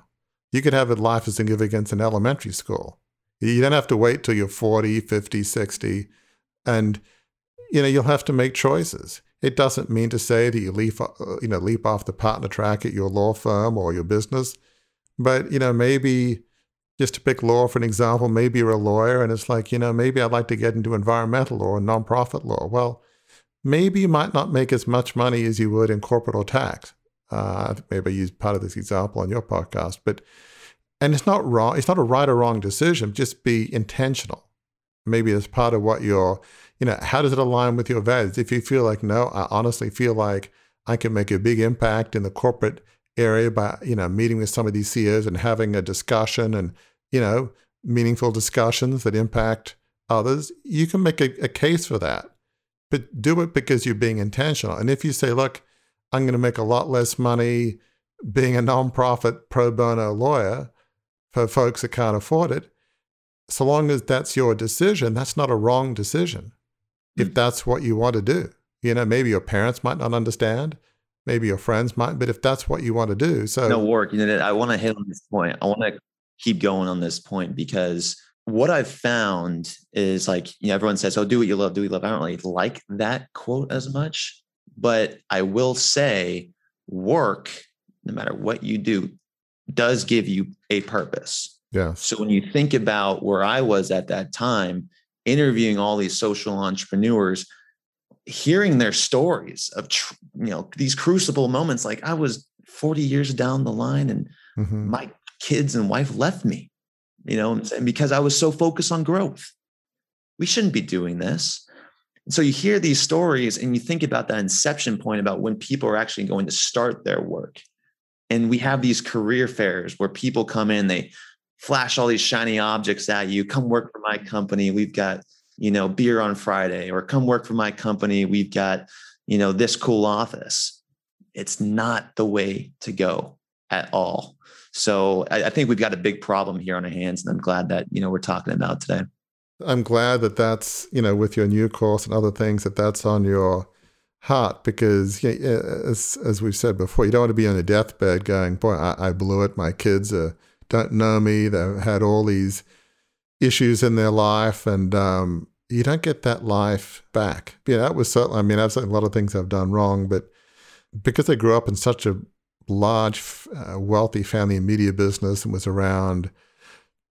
You could have a life of significance in elementary school. You don't have to wait till you're 40, 50, 60. And, you know, you'll have to make choices. It doesn't mean to say that you leap, uh, you know, leap off the partner track at your law firm or your business. But, you know, maybe just to pick law for an example, maybe you're a lawyer and it's like, you know, maybe I'd like to get into environmental law or nonprofit law. Well, maybe you might not make as much money as you would in corporate or tax. Uh, maybe I used part of this example on your podcast, but and it's not wrong. It's not a right or wrong decision. Just be intentional. Maybe as part of what you're, you know, how does it align with your values? If you feel like, no, I honestly feel like I can make a big impact in the corporate area by, you know, meeting with some of these CEOs and having a discussion and, you know, meaningful discussions that impact others, you can make a, a case for that. But do it because you're being intentional. And if you say, look, I'm going to make a lot less money being a nonprofit pro bono lawyer for folks that can't afford it. So long as that's your decision, that's not a wrong decision. Mm. If hmm. that's what you want to do, you know, maybe your parents might not understand, maybe your friends might, but if that's what you want to do, so no work. You know, I want to hit on this point. I want to keep going on this point because what I've found is like, you know, everyone says, "Oh, do what you love, do what you love." I don't really like that quote as much but I will say, work, no matter what you do, does give you a purpose. Yeah. So when you think about where I was at that time, interviewing all these social entrepreneurs, hearing their stories of you know these crucible moments, like I was 40 years down the line and mm-hmm. my kids and wife left me, you know, and because I was so focused on growth. We shouldn't be doing this so you hear these stories and you think about that inception point about when people are actually going to start their work. And we have these career fairs where people come in, they flash all these shiny objects at you, come work for my company. We've got, you know, beer on Friday, or come work for my company. We've got, you know, this cool office. It's not the way to go at all. So I, I think we've got a big problem here on our hands. And I'm glad that, you know, we're talking about today. I'm glad that that's, you know, with your new course and other things, that that's on your heart because, yeah, as, as we've said before, you don't want to be on a deathbed going, boy, I, I blew it. My kids don't know me. They've had all these issues in their life. And um, you don't get that life back. Yeah, that was certainly, I mean, I've a lot of things I've done wrong, but because I grew up in such a large, uh, wealthy family and media business and was around,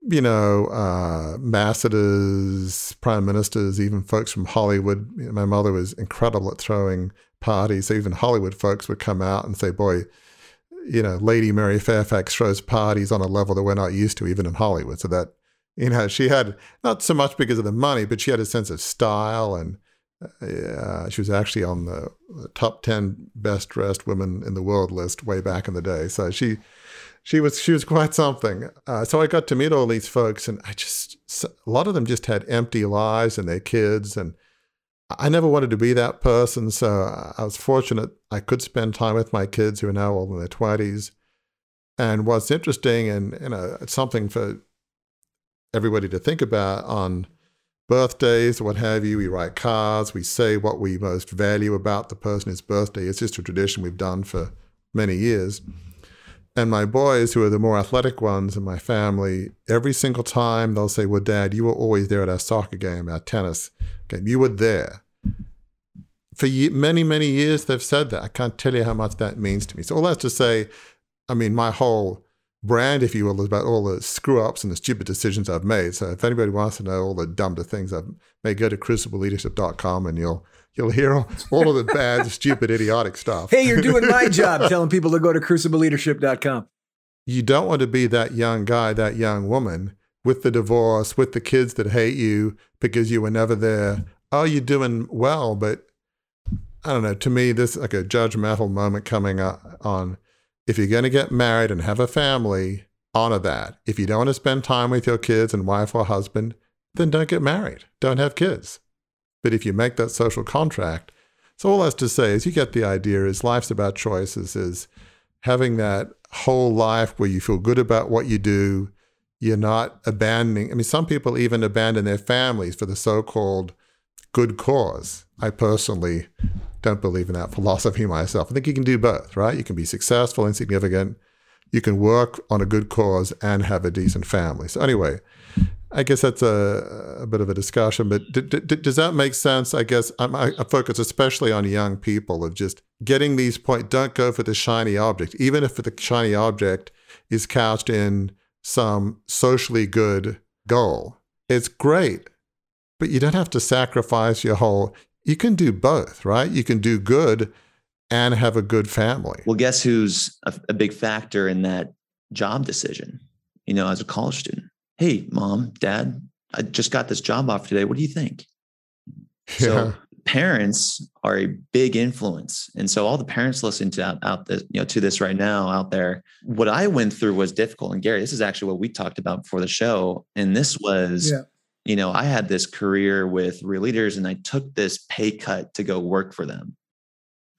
you know, uh, ambassadors, prime ministers, even folks from Hollywood. My mother was incredible at throwing parties. Even Hollywood folks would come out and say, boy, you know, Lady Mary Fairfax throws parties on a level that we're not used to, even in Hollywood. So that, you know, she had not so much because of the money, but she had a sense of style and uh, she was actually on the, top 10 best dressed women in the world list way back in the day. So she, she was, she was quite something. Uh, so I got to meet all these folks and I just, a lot of them just had empty lives and their kids. And I never wanted to be that person. So I was fortunate I could spend time with my kids who are now all in their 20s. And what's interesting and, you know, it's something for everybody to think about on birthdays, what have you. We write cards, we say what we most value about the person whose birthday. It's just a tradition we've done for many years. And my boys, who are the more athletic ones in my family, every single time they'll say, Well, Dad, you were always there at our soccer game, our tennis game. You were there. For many, many years, they've said that. I can't tell you how much that means to me. So, all that's to say, I mean, my whole brand, if you will, is about all the screw ups and the stupid decisions I've made. So if anybody wants to know all the dumb things I've made, go to crucibleleadership.com and you'll you'll hear all, all of the bad, stupid, idiotic stuff. Hey, you're doing my job telling people to go to crucibleleadership.com. You don't want to be that young guy, that young woman with the divorce, with the kids that hate you because you were never there. Oh, you're doing well, but I don't know. To me, this is like a judgmental moment coming up on if you're going to get married and have a family, honor that. If you don't want to spend time with your kids and wife or husband, then don't get married. Don't have kids. But if you make that social contract, so all that's to say is you get the idea is life's about choices, is having that whole life where you feel good about what you do. You're not abandoning. I mean, some people even abandon their families for the so-called good cause. I personally don't believe in that philosophy myself. I think you can do both, right? You can be successful and significant. You can work on a good cause and have a decent family. So, anyway, I guess that's a, a bit of a discussion, but d- d- does that make sense? I guess I'm, I focus especially on young people of just getting these points. Don't go for the shiny object, even if the shiny object is couched in some socially good goal. It's great, but you don't have to sacrifice your whole you can do both, right? You can do good and have a good family. Well, guess who's a, a big factor in that job decision? You know, as a college student, hey, mom, dad, I just got this job offer today. What do you think? Yeah. So parents are a big influence. And so all the parents listening to out, out this, you know, to this right now out there, what I went through was difficult. And Gary, this is actually what we talked about before the show. And this was yeah you know, I had this career with real leaders and I took this pay cut to go work for them.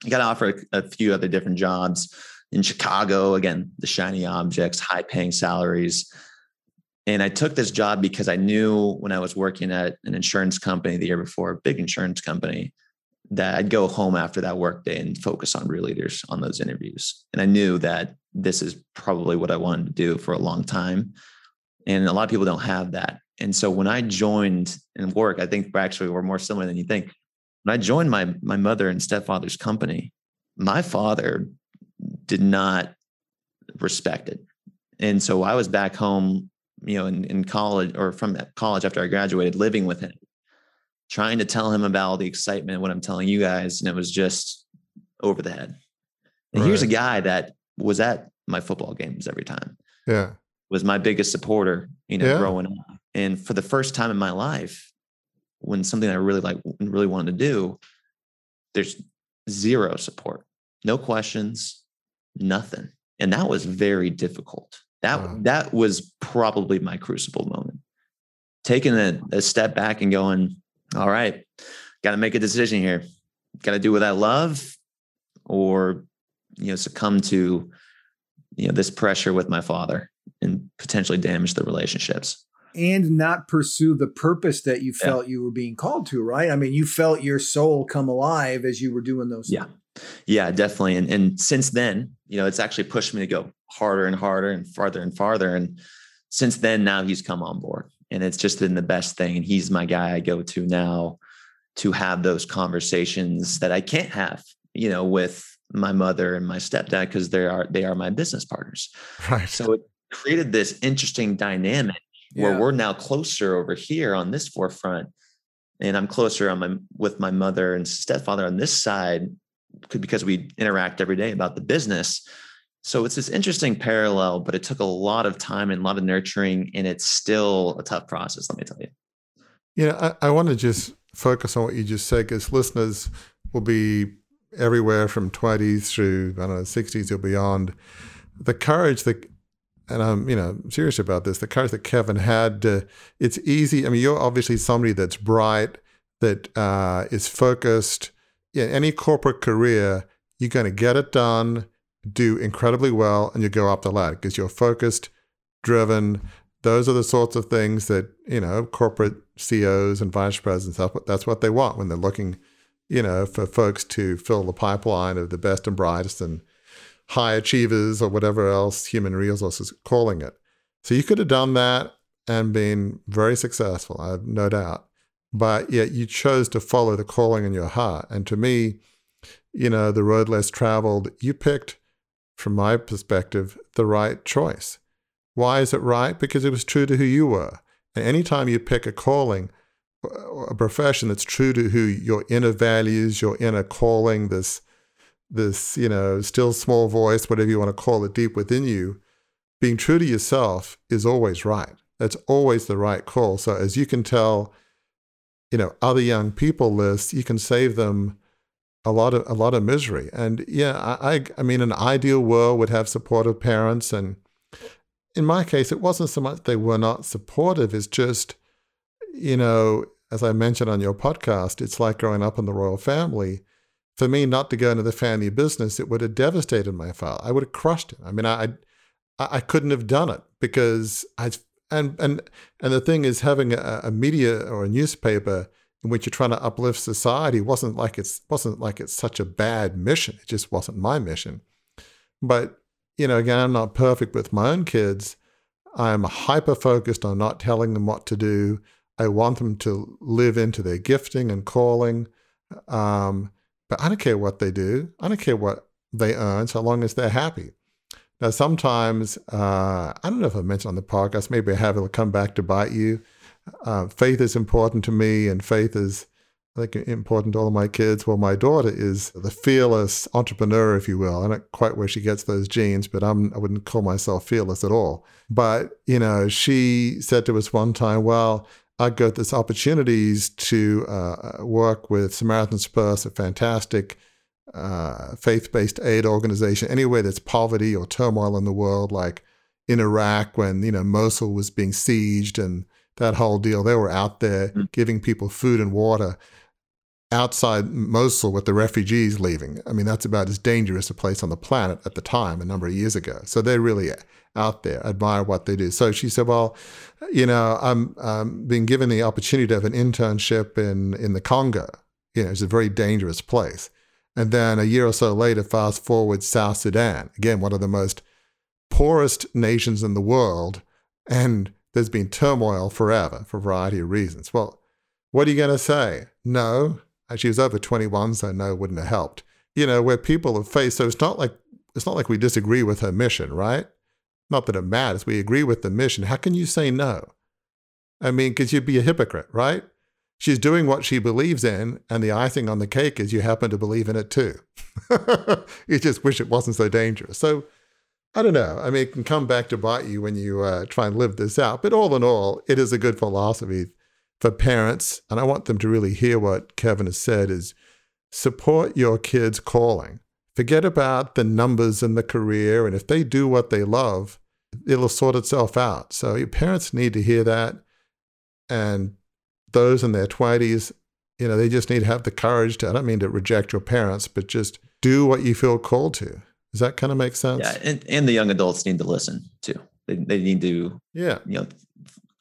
I got offered a, a few other different jobs in Chicago, again, the shiny objects, high paying salaries. And I took this job because I knew when I was working at an insurance company the year before, a big insurance company, that I'd go home after that workday and focus on real leaders on those interviews. And I knew that this is probably what I wanted to do for a long time. And a lot of people don't have that. And so when I joined in work, I think actually we're more similar than you think. When I joined my my mother and stepfather's company, my father did not respect it. And so I was back home, you know, in, in college or from college after I graduated, living with him, trying to tell him about all the excitement, what I'm telling you guys. And it was just over the head. And right. here's a guy that was at my football games every time. Yeah. Was my biggest supporter, you know, yeah. growing up. And for the first time in my life, when something I really like, and really wanted to do, there's zero support, no questions, nothing. And that was very difficult. That wow. that was probably my crucible moment. Taking a, a step back and going, all right, got to make a decision here. Got to do what I love, or you know, succumb to you know this pressure with my father and potentially damage the relationships. And not pursue the purpose that you felt yeah. you were being called to, right? I mean, you felt your soul come alive as you were doing those. Yeah. Yeah, definitely. And and since then, you know, it's actually pushed me to go harder and harder and farther and farther. And since then, now he's come on board. And it's just been the best thing. And he's my guy I go to now to have those conversations that I can't have, you know, with my mother and my stepdad because they are they are my business partners. Right. So it created this interesting dynamic yeah. where we're now closer over here on this forefront and i'm closer on my with my mother and stepfather on this side because we interact every day about the business. So it's this interesting parallel but it took a lot of time and a lot of nurturing and it's still a tough process let me tell you. You know i, I want to just focus on what you just said because listeners will be everywhere from 20s through i don't know 60s or beyond. The courage that and I'm, you know, serious about this. The courage that Kevin had, uh, it's easy. I mean, you're obviously somebody that's bright, that uh, is focused. In any corporate career, you're going to get it done, do incredibly well, and you go up the ladder because you're focused, driven. Those are the sorts of things that you know corporate CEOs and vice presidents. That's what they want when they're looking, you know, for folks to fill the pipeline of the best and brightest and high achievers or whatever else human resources calling it. So you could have done that and been very successful, I have no doubt. But yet you chose to follow the calling in your heart. And to me, you know, the road less traveled, you picked, from my perspective, the right choice. Why is it right? Because it was true to who you were. And anytime you pick a calling, a profession that's true to who your inner values, your inner calling, this this, you know, still small voice, whatever you want to call it, deep within you, being true to yourself is always right. That's always the right call. So as you can tell, you know, other young people this, you can save them a lot of a lot of misery. And yeah, I I, I mean, an ideal world would have supportive parents, and in my case, it wasn't so much they were not supportive. It's just, you know, as I mentioned on your podcast, it's like growing up in the royal family for me not to go into the family business, it would have devastated my father. I would have crushed him. I mean, I I couldn't have done it because I and and and the thing is, having a, a media or a newspaper in which you're trying to uplift society wasn't like it's wasn't like it's such a bad mission. It just wasn't my mission. But you know, again, I'm not perfect with my own kids. I'm hyper focused on not telling them what to do. I want them to live into their gifting and calling. Um, but I don't care what they do. I don't care what they earn so long as they're happy. Now, sometimes, uh, I don't know if I mentioned on the podcast, maybe I have, it'll come back to bite you. Uh, faith is important to me, and faith is, I think, important to all of my kids. Well, my daughter is the fearless entrepreneur, if you will. I don't quite where she gets those genes, but I'm, I wouldn't call myself fearless at all. But, you know, she said to us one time, well, I got this opportunities to uh, work with Samaritan's Purse, a fantastic uh, faith-based aid organization, anywhere there's poverty or turmoil in the world, like in Iraq when you know Mosul was being sieged and that whole deal. They were out there mm-hmm. giving people food and water outside Mosul with the refugees leaving. I mean, that's about as dangerous a place on the planet at the time, a number of years ago. So they're really out there, admire what they do. So she said, Well, you know, I'm being given the opportunity have an internship in, in the Congo. You know, it's a very dangerous place. And then a year or so later, fast forward, South Sudan, again, one of the most poorest nations in the world. And there's been turmoil forever for a variety of reasons. Well, what are you going to say? No. She was over 21, so no wouldn't have helped. You know, where people have faced, so it's not like it's not like we disagree with her mission, right? Not that it matters. We agree with the mission. How can you say no? I mean, because you'd be a hypocrite, right? She's doing what she believes in, and the icing on the cake is you happen to believe in it too. you just wish it wasn't so dangerous. So, I don't know. I mean, it can come back to bite you when you uh, try and live this out. But all in all, it is a good philosophy for parents, and I want them to really hear what Kevin has said: is support your kids' calling. Forget about the numbers and the career, and if they do what they love, it'll sort itself out. So your parents need to hear that. And those in their 20s, you know, they just need to have the courage to, I don't mean to reject your parents, but just do what you feel called to. Does that kind of make sense? Yeah. And, and the young adults need to listen too. They, they need to, yeah, you know,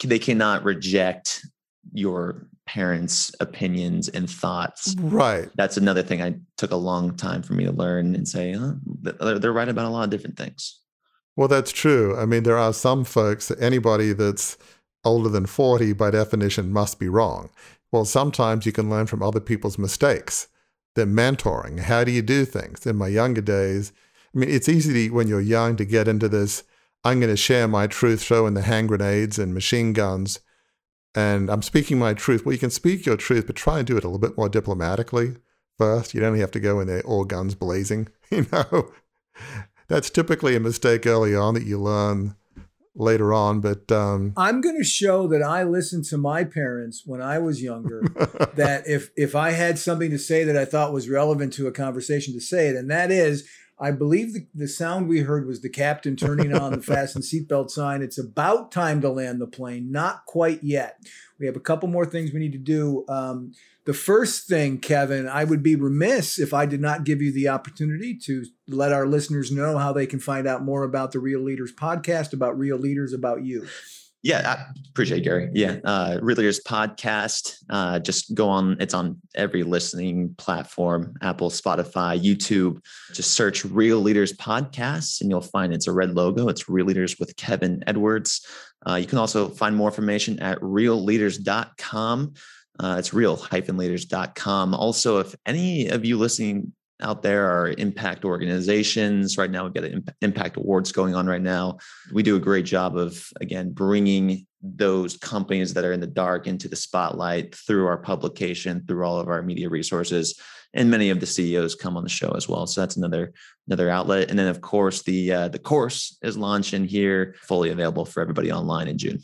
they cannot reject your parents' opinions and thoughts. Right. That's another thing I took a long time for me to learn and say, huh, they're right about a lot of different things. Well, that's true. I mean, there are some folks, anybody that's older than 40 by definition must be wrong. Well, sometimes you can learn from other people's mistakes. They're mentoring. How do you do things? In my younger days, I mean, it's easy to, when you're young to get into this I'm going to share my truth, throwing the hand grenades and machine guns. And I'm speaking my truth. Well, you can speak your truth, but try and do it a little bit more diplomatically first. You don't have to go in there all guns blazing. You know, that's typically a mistake early on that you learn later on. But um, I'm going to show that I listened to my parents when I was younger. that if if I had something to say that I thought was relevant to a conversation, to say it, and that is I believe the, the sound we heard was the captain turning on the fasten seatbelt sign. It's about time to land the plane. Not quite yet. We have a couple more things we need to do. Um, the first thing, Kevin, I would be remiss if I did not give you the opportunity to let our listeners know how they can find out more about the Real Leaders podcast, about real leaders, about you. Yeah, I appreciate it, Gary. Yeah, uh, Real Leaders podcast. Uh, just go on. It's on every listening platform: Apple, Spotify, YouTube. Just search Real Leaders podcasts, and you'll find it's a red logo. It's Real Leaders with Kevin Edwards. Uh, you can also find more information at realleaders.com. Uh, it's real-leaders.com. Also, if any of you listening out there are impact organizations. Right now, we've got impact awards going on right now. We do a great job of, again, bringing those companies that are in the dark into the spotlight through our publication, through all of our media resources. And many of the CEOs come on the show as well. So that's another another outlet. And then, of course, the uh, the course is launching here, fully available for everybody online in June.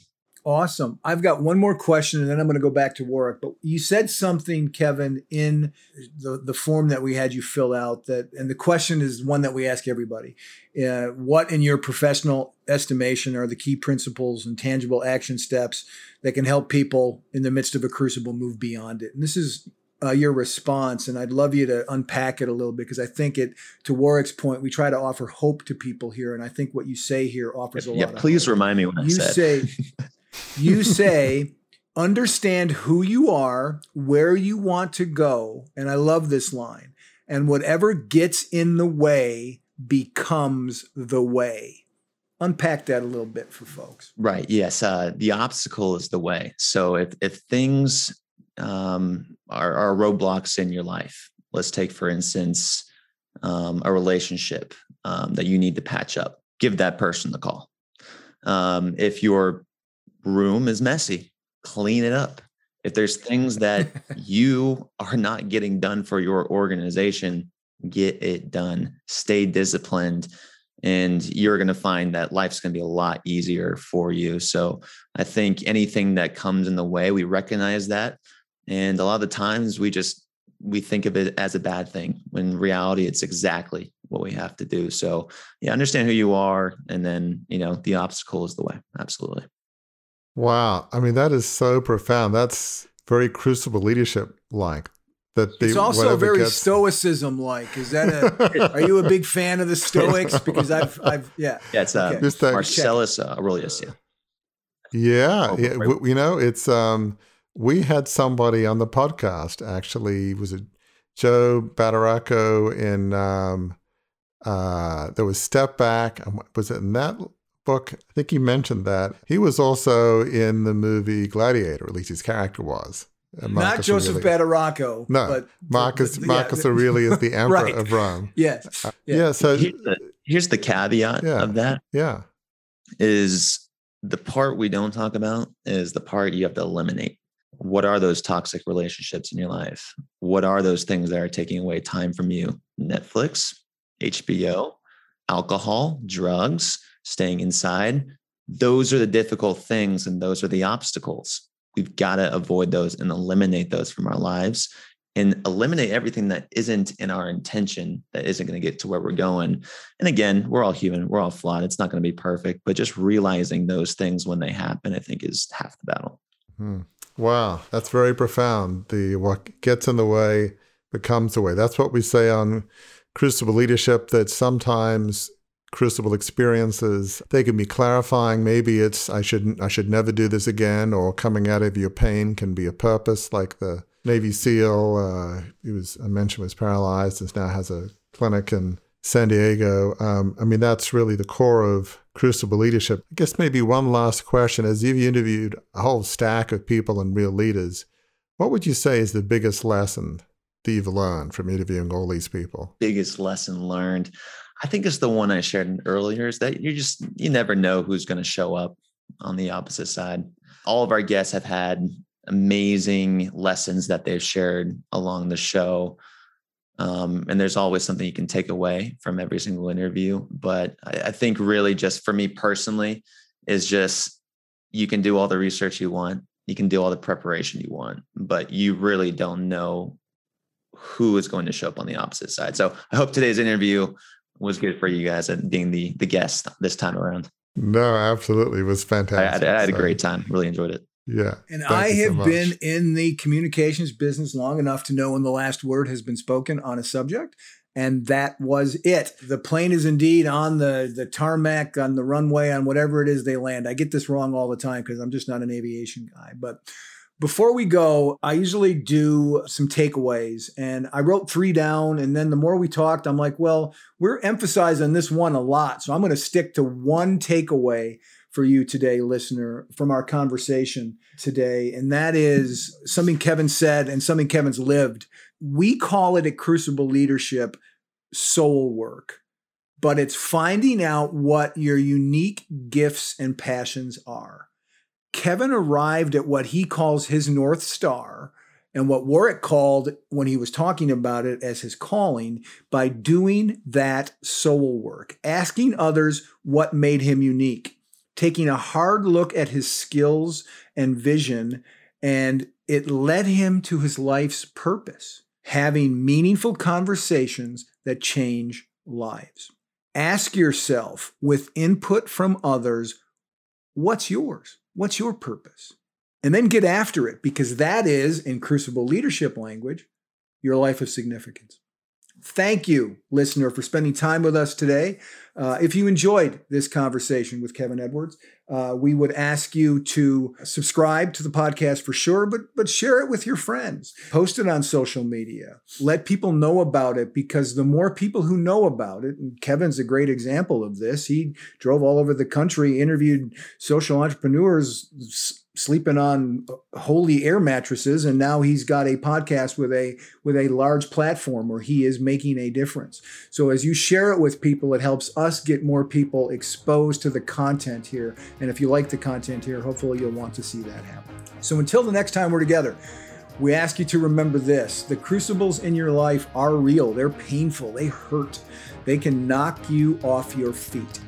Awesome. I've got one more question and then I'm going to go back to Warwick. But you said something, Kevin, in the, the form that we had you fill out that, and the question is one that we ask everybody. Uh, what, in your professional estimation, are the key principles and tangible action steps that can help people in the midst of a crucible move beyond it? And this is uh, your response, and I'd love you to unpack it a little bit because I think it, to Warwick's point, we try to offer hope to people here, and I think what you say here offers a yeah, lot. Yeah, please remind me when I you said. say you say understand who you are, where you want to go. And I love this line. And whatever gets in the way becomes the way. Unpack that a little bit for folks. Right. Yes. Uh, the obstacle is the way. So if, if things um, are, are roadblocks in your life, let's take, for instance, um, a relationship um, that you need to patch up, give that person the call. Um, if you're room is messy. Clean it up. If there's things that you are not getting done for your organization, get it done. Stay disciplined. And you're going to find that life's going to be a lot easier for you. So I think anything that comes in the way, we recognize that. And a lot of the times we just we think of it as a bad thing when reality it's exactly what we have to do so yeah understand who you are and then you know the obstacle is the way absolutely Wow. I mean, that is so profound. That's very crucible leadership like. That the, it's also very gets... stoicism like. Is that a? are you a big fan of the Stoics? Because I've, I've, yeah. Yeah, it's uh, okay. Marcellus uh, Aurelius. Yeah. Yeah, oh, yeah right. you know, it's um, we had somebody on the podcast actually. Was it Joe Badaracco in um, uh, there was Step Back. Was it in that book. I think he mentioned that. He was also in the movie Gladiator, at least his character was. Uh, Not Joseph Badaracco. No, but Marcus the, Marcus yeah. Aurelius is the emperor right. of Rome. Yes. Uh, yeah. yeah. So here's the, here's the caveat yeah, of that. Yeah. Is the part we don't talk about is the part you have to eliminate. What are those toxic relationships in your life? What are those things that are taking away time from you? Netflix, HBO, alcohol, drugs, staying inside. Those are the difficult things and those are the obstacles. We've got to avoid those and eliminate those from our lives and eliminate everything that isn't in our intention, that isn't going to get to where we're going. And again, we're all human, we're all flawed. It's not going to be perfect, but just realizing those things when they happen, I think is half the battle. Hmm. Wow, that's very profound. The what gets in the way becomes the way. That's what we say on Crucible Leadership that sometimes crucible experiences. They can be clarifying. Maybe it's I shouldn't I should never do this again, or coming out of your pain can be a purpose, like the Navy SEAL. Uh, he was I mentioned was paralyzed and now has a clinic in San Diego. Um, I mean, that's really the core of Crucible leadership. I guess maybe one last question: As you've interviewed a whole stack of people and real leaders, what would you say is the biggest lesson that you've learned from interviewing all these people? Biggest lesson learned. I think it's the one I shared earlier is that you just you never know who's going to show up on the opposite side. All of our guests have had amazing lessons that they've shared along the show. Um, and there's always something you can take away from every single interview. But I, I think really just for me personally is just you can do all the research you want, you can do all the preparation you want, but you really don't know who is going to show up on the opposite side. So I hope today's interview was good for you guys and being the the guest this time around. No, absolutely, it was fantastic. I, I had a great time. Really enjoyed it. Yeah. And I have so been in the communications business long enough to know when the last word has been spoken on a subject. And that was it. The plane is indeed on the, the tarmac, on the runway, on whatever it is they land. I get this wrong all the time because I'm just not an aviation guy. But before we go, I usually do some takeaways and I wrote three down. And then the more we talked, I'm like, well, we're emphasizing this one a lot. So I'm going to stick to one takeaway for you today, listener, from our conversation today. And that is something Kevin said and something Kevin's lived. We call it a crucible leadership soul work, but it's finding out what your unique gifts and passions are Kevin arrived at what he calls his North Star and what Warwick called when he was talking about it as his calling by doing that soul work, asking others what made him unique, taking a hard look at his skills and vision, and it led him to his life's purpose, having meaningful conversations that change lives. Ask yourself, with input from others, what's yours? What's your purpose? And then get after it because that is, in Crucible leadership language, your life of significance. Thank you, listener, for spending time with us today. Uh, if you enjoyed this conversation with Kevin Edwards, uh, we would ask you to subscribe to the podcast for sure, but but share it with your friends. Post it on social media. Let people know about it because the more people who know about it, and Kevin's a great example of this. He drove all over the country, interviewed social entrepreneurs sleeping on uh, holey air mattresses and now he's got a podcast with a with a large platform where he is making a difference so as you share it with people it helps us get more people exposed to the content here and if you like the content here, hopefully you'll want to see that happen. So until the next time we're together, we ask you to remember this the crucibles in your life are real, they're painful, they hurt, they can knock you off your feet.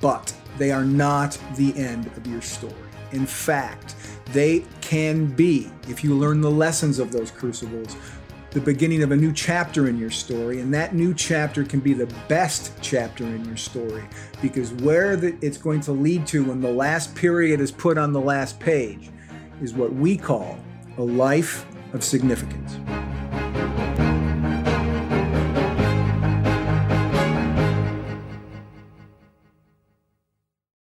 But they are not the end of your story. In fact, they can be, if you learn the lessons of those crucibles, the beginning of a new chapter in your story, and that new chapter can be the best chapter in your story because where the, it's going to lead to when the last period is put on the last page is what we call a life of significance.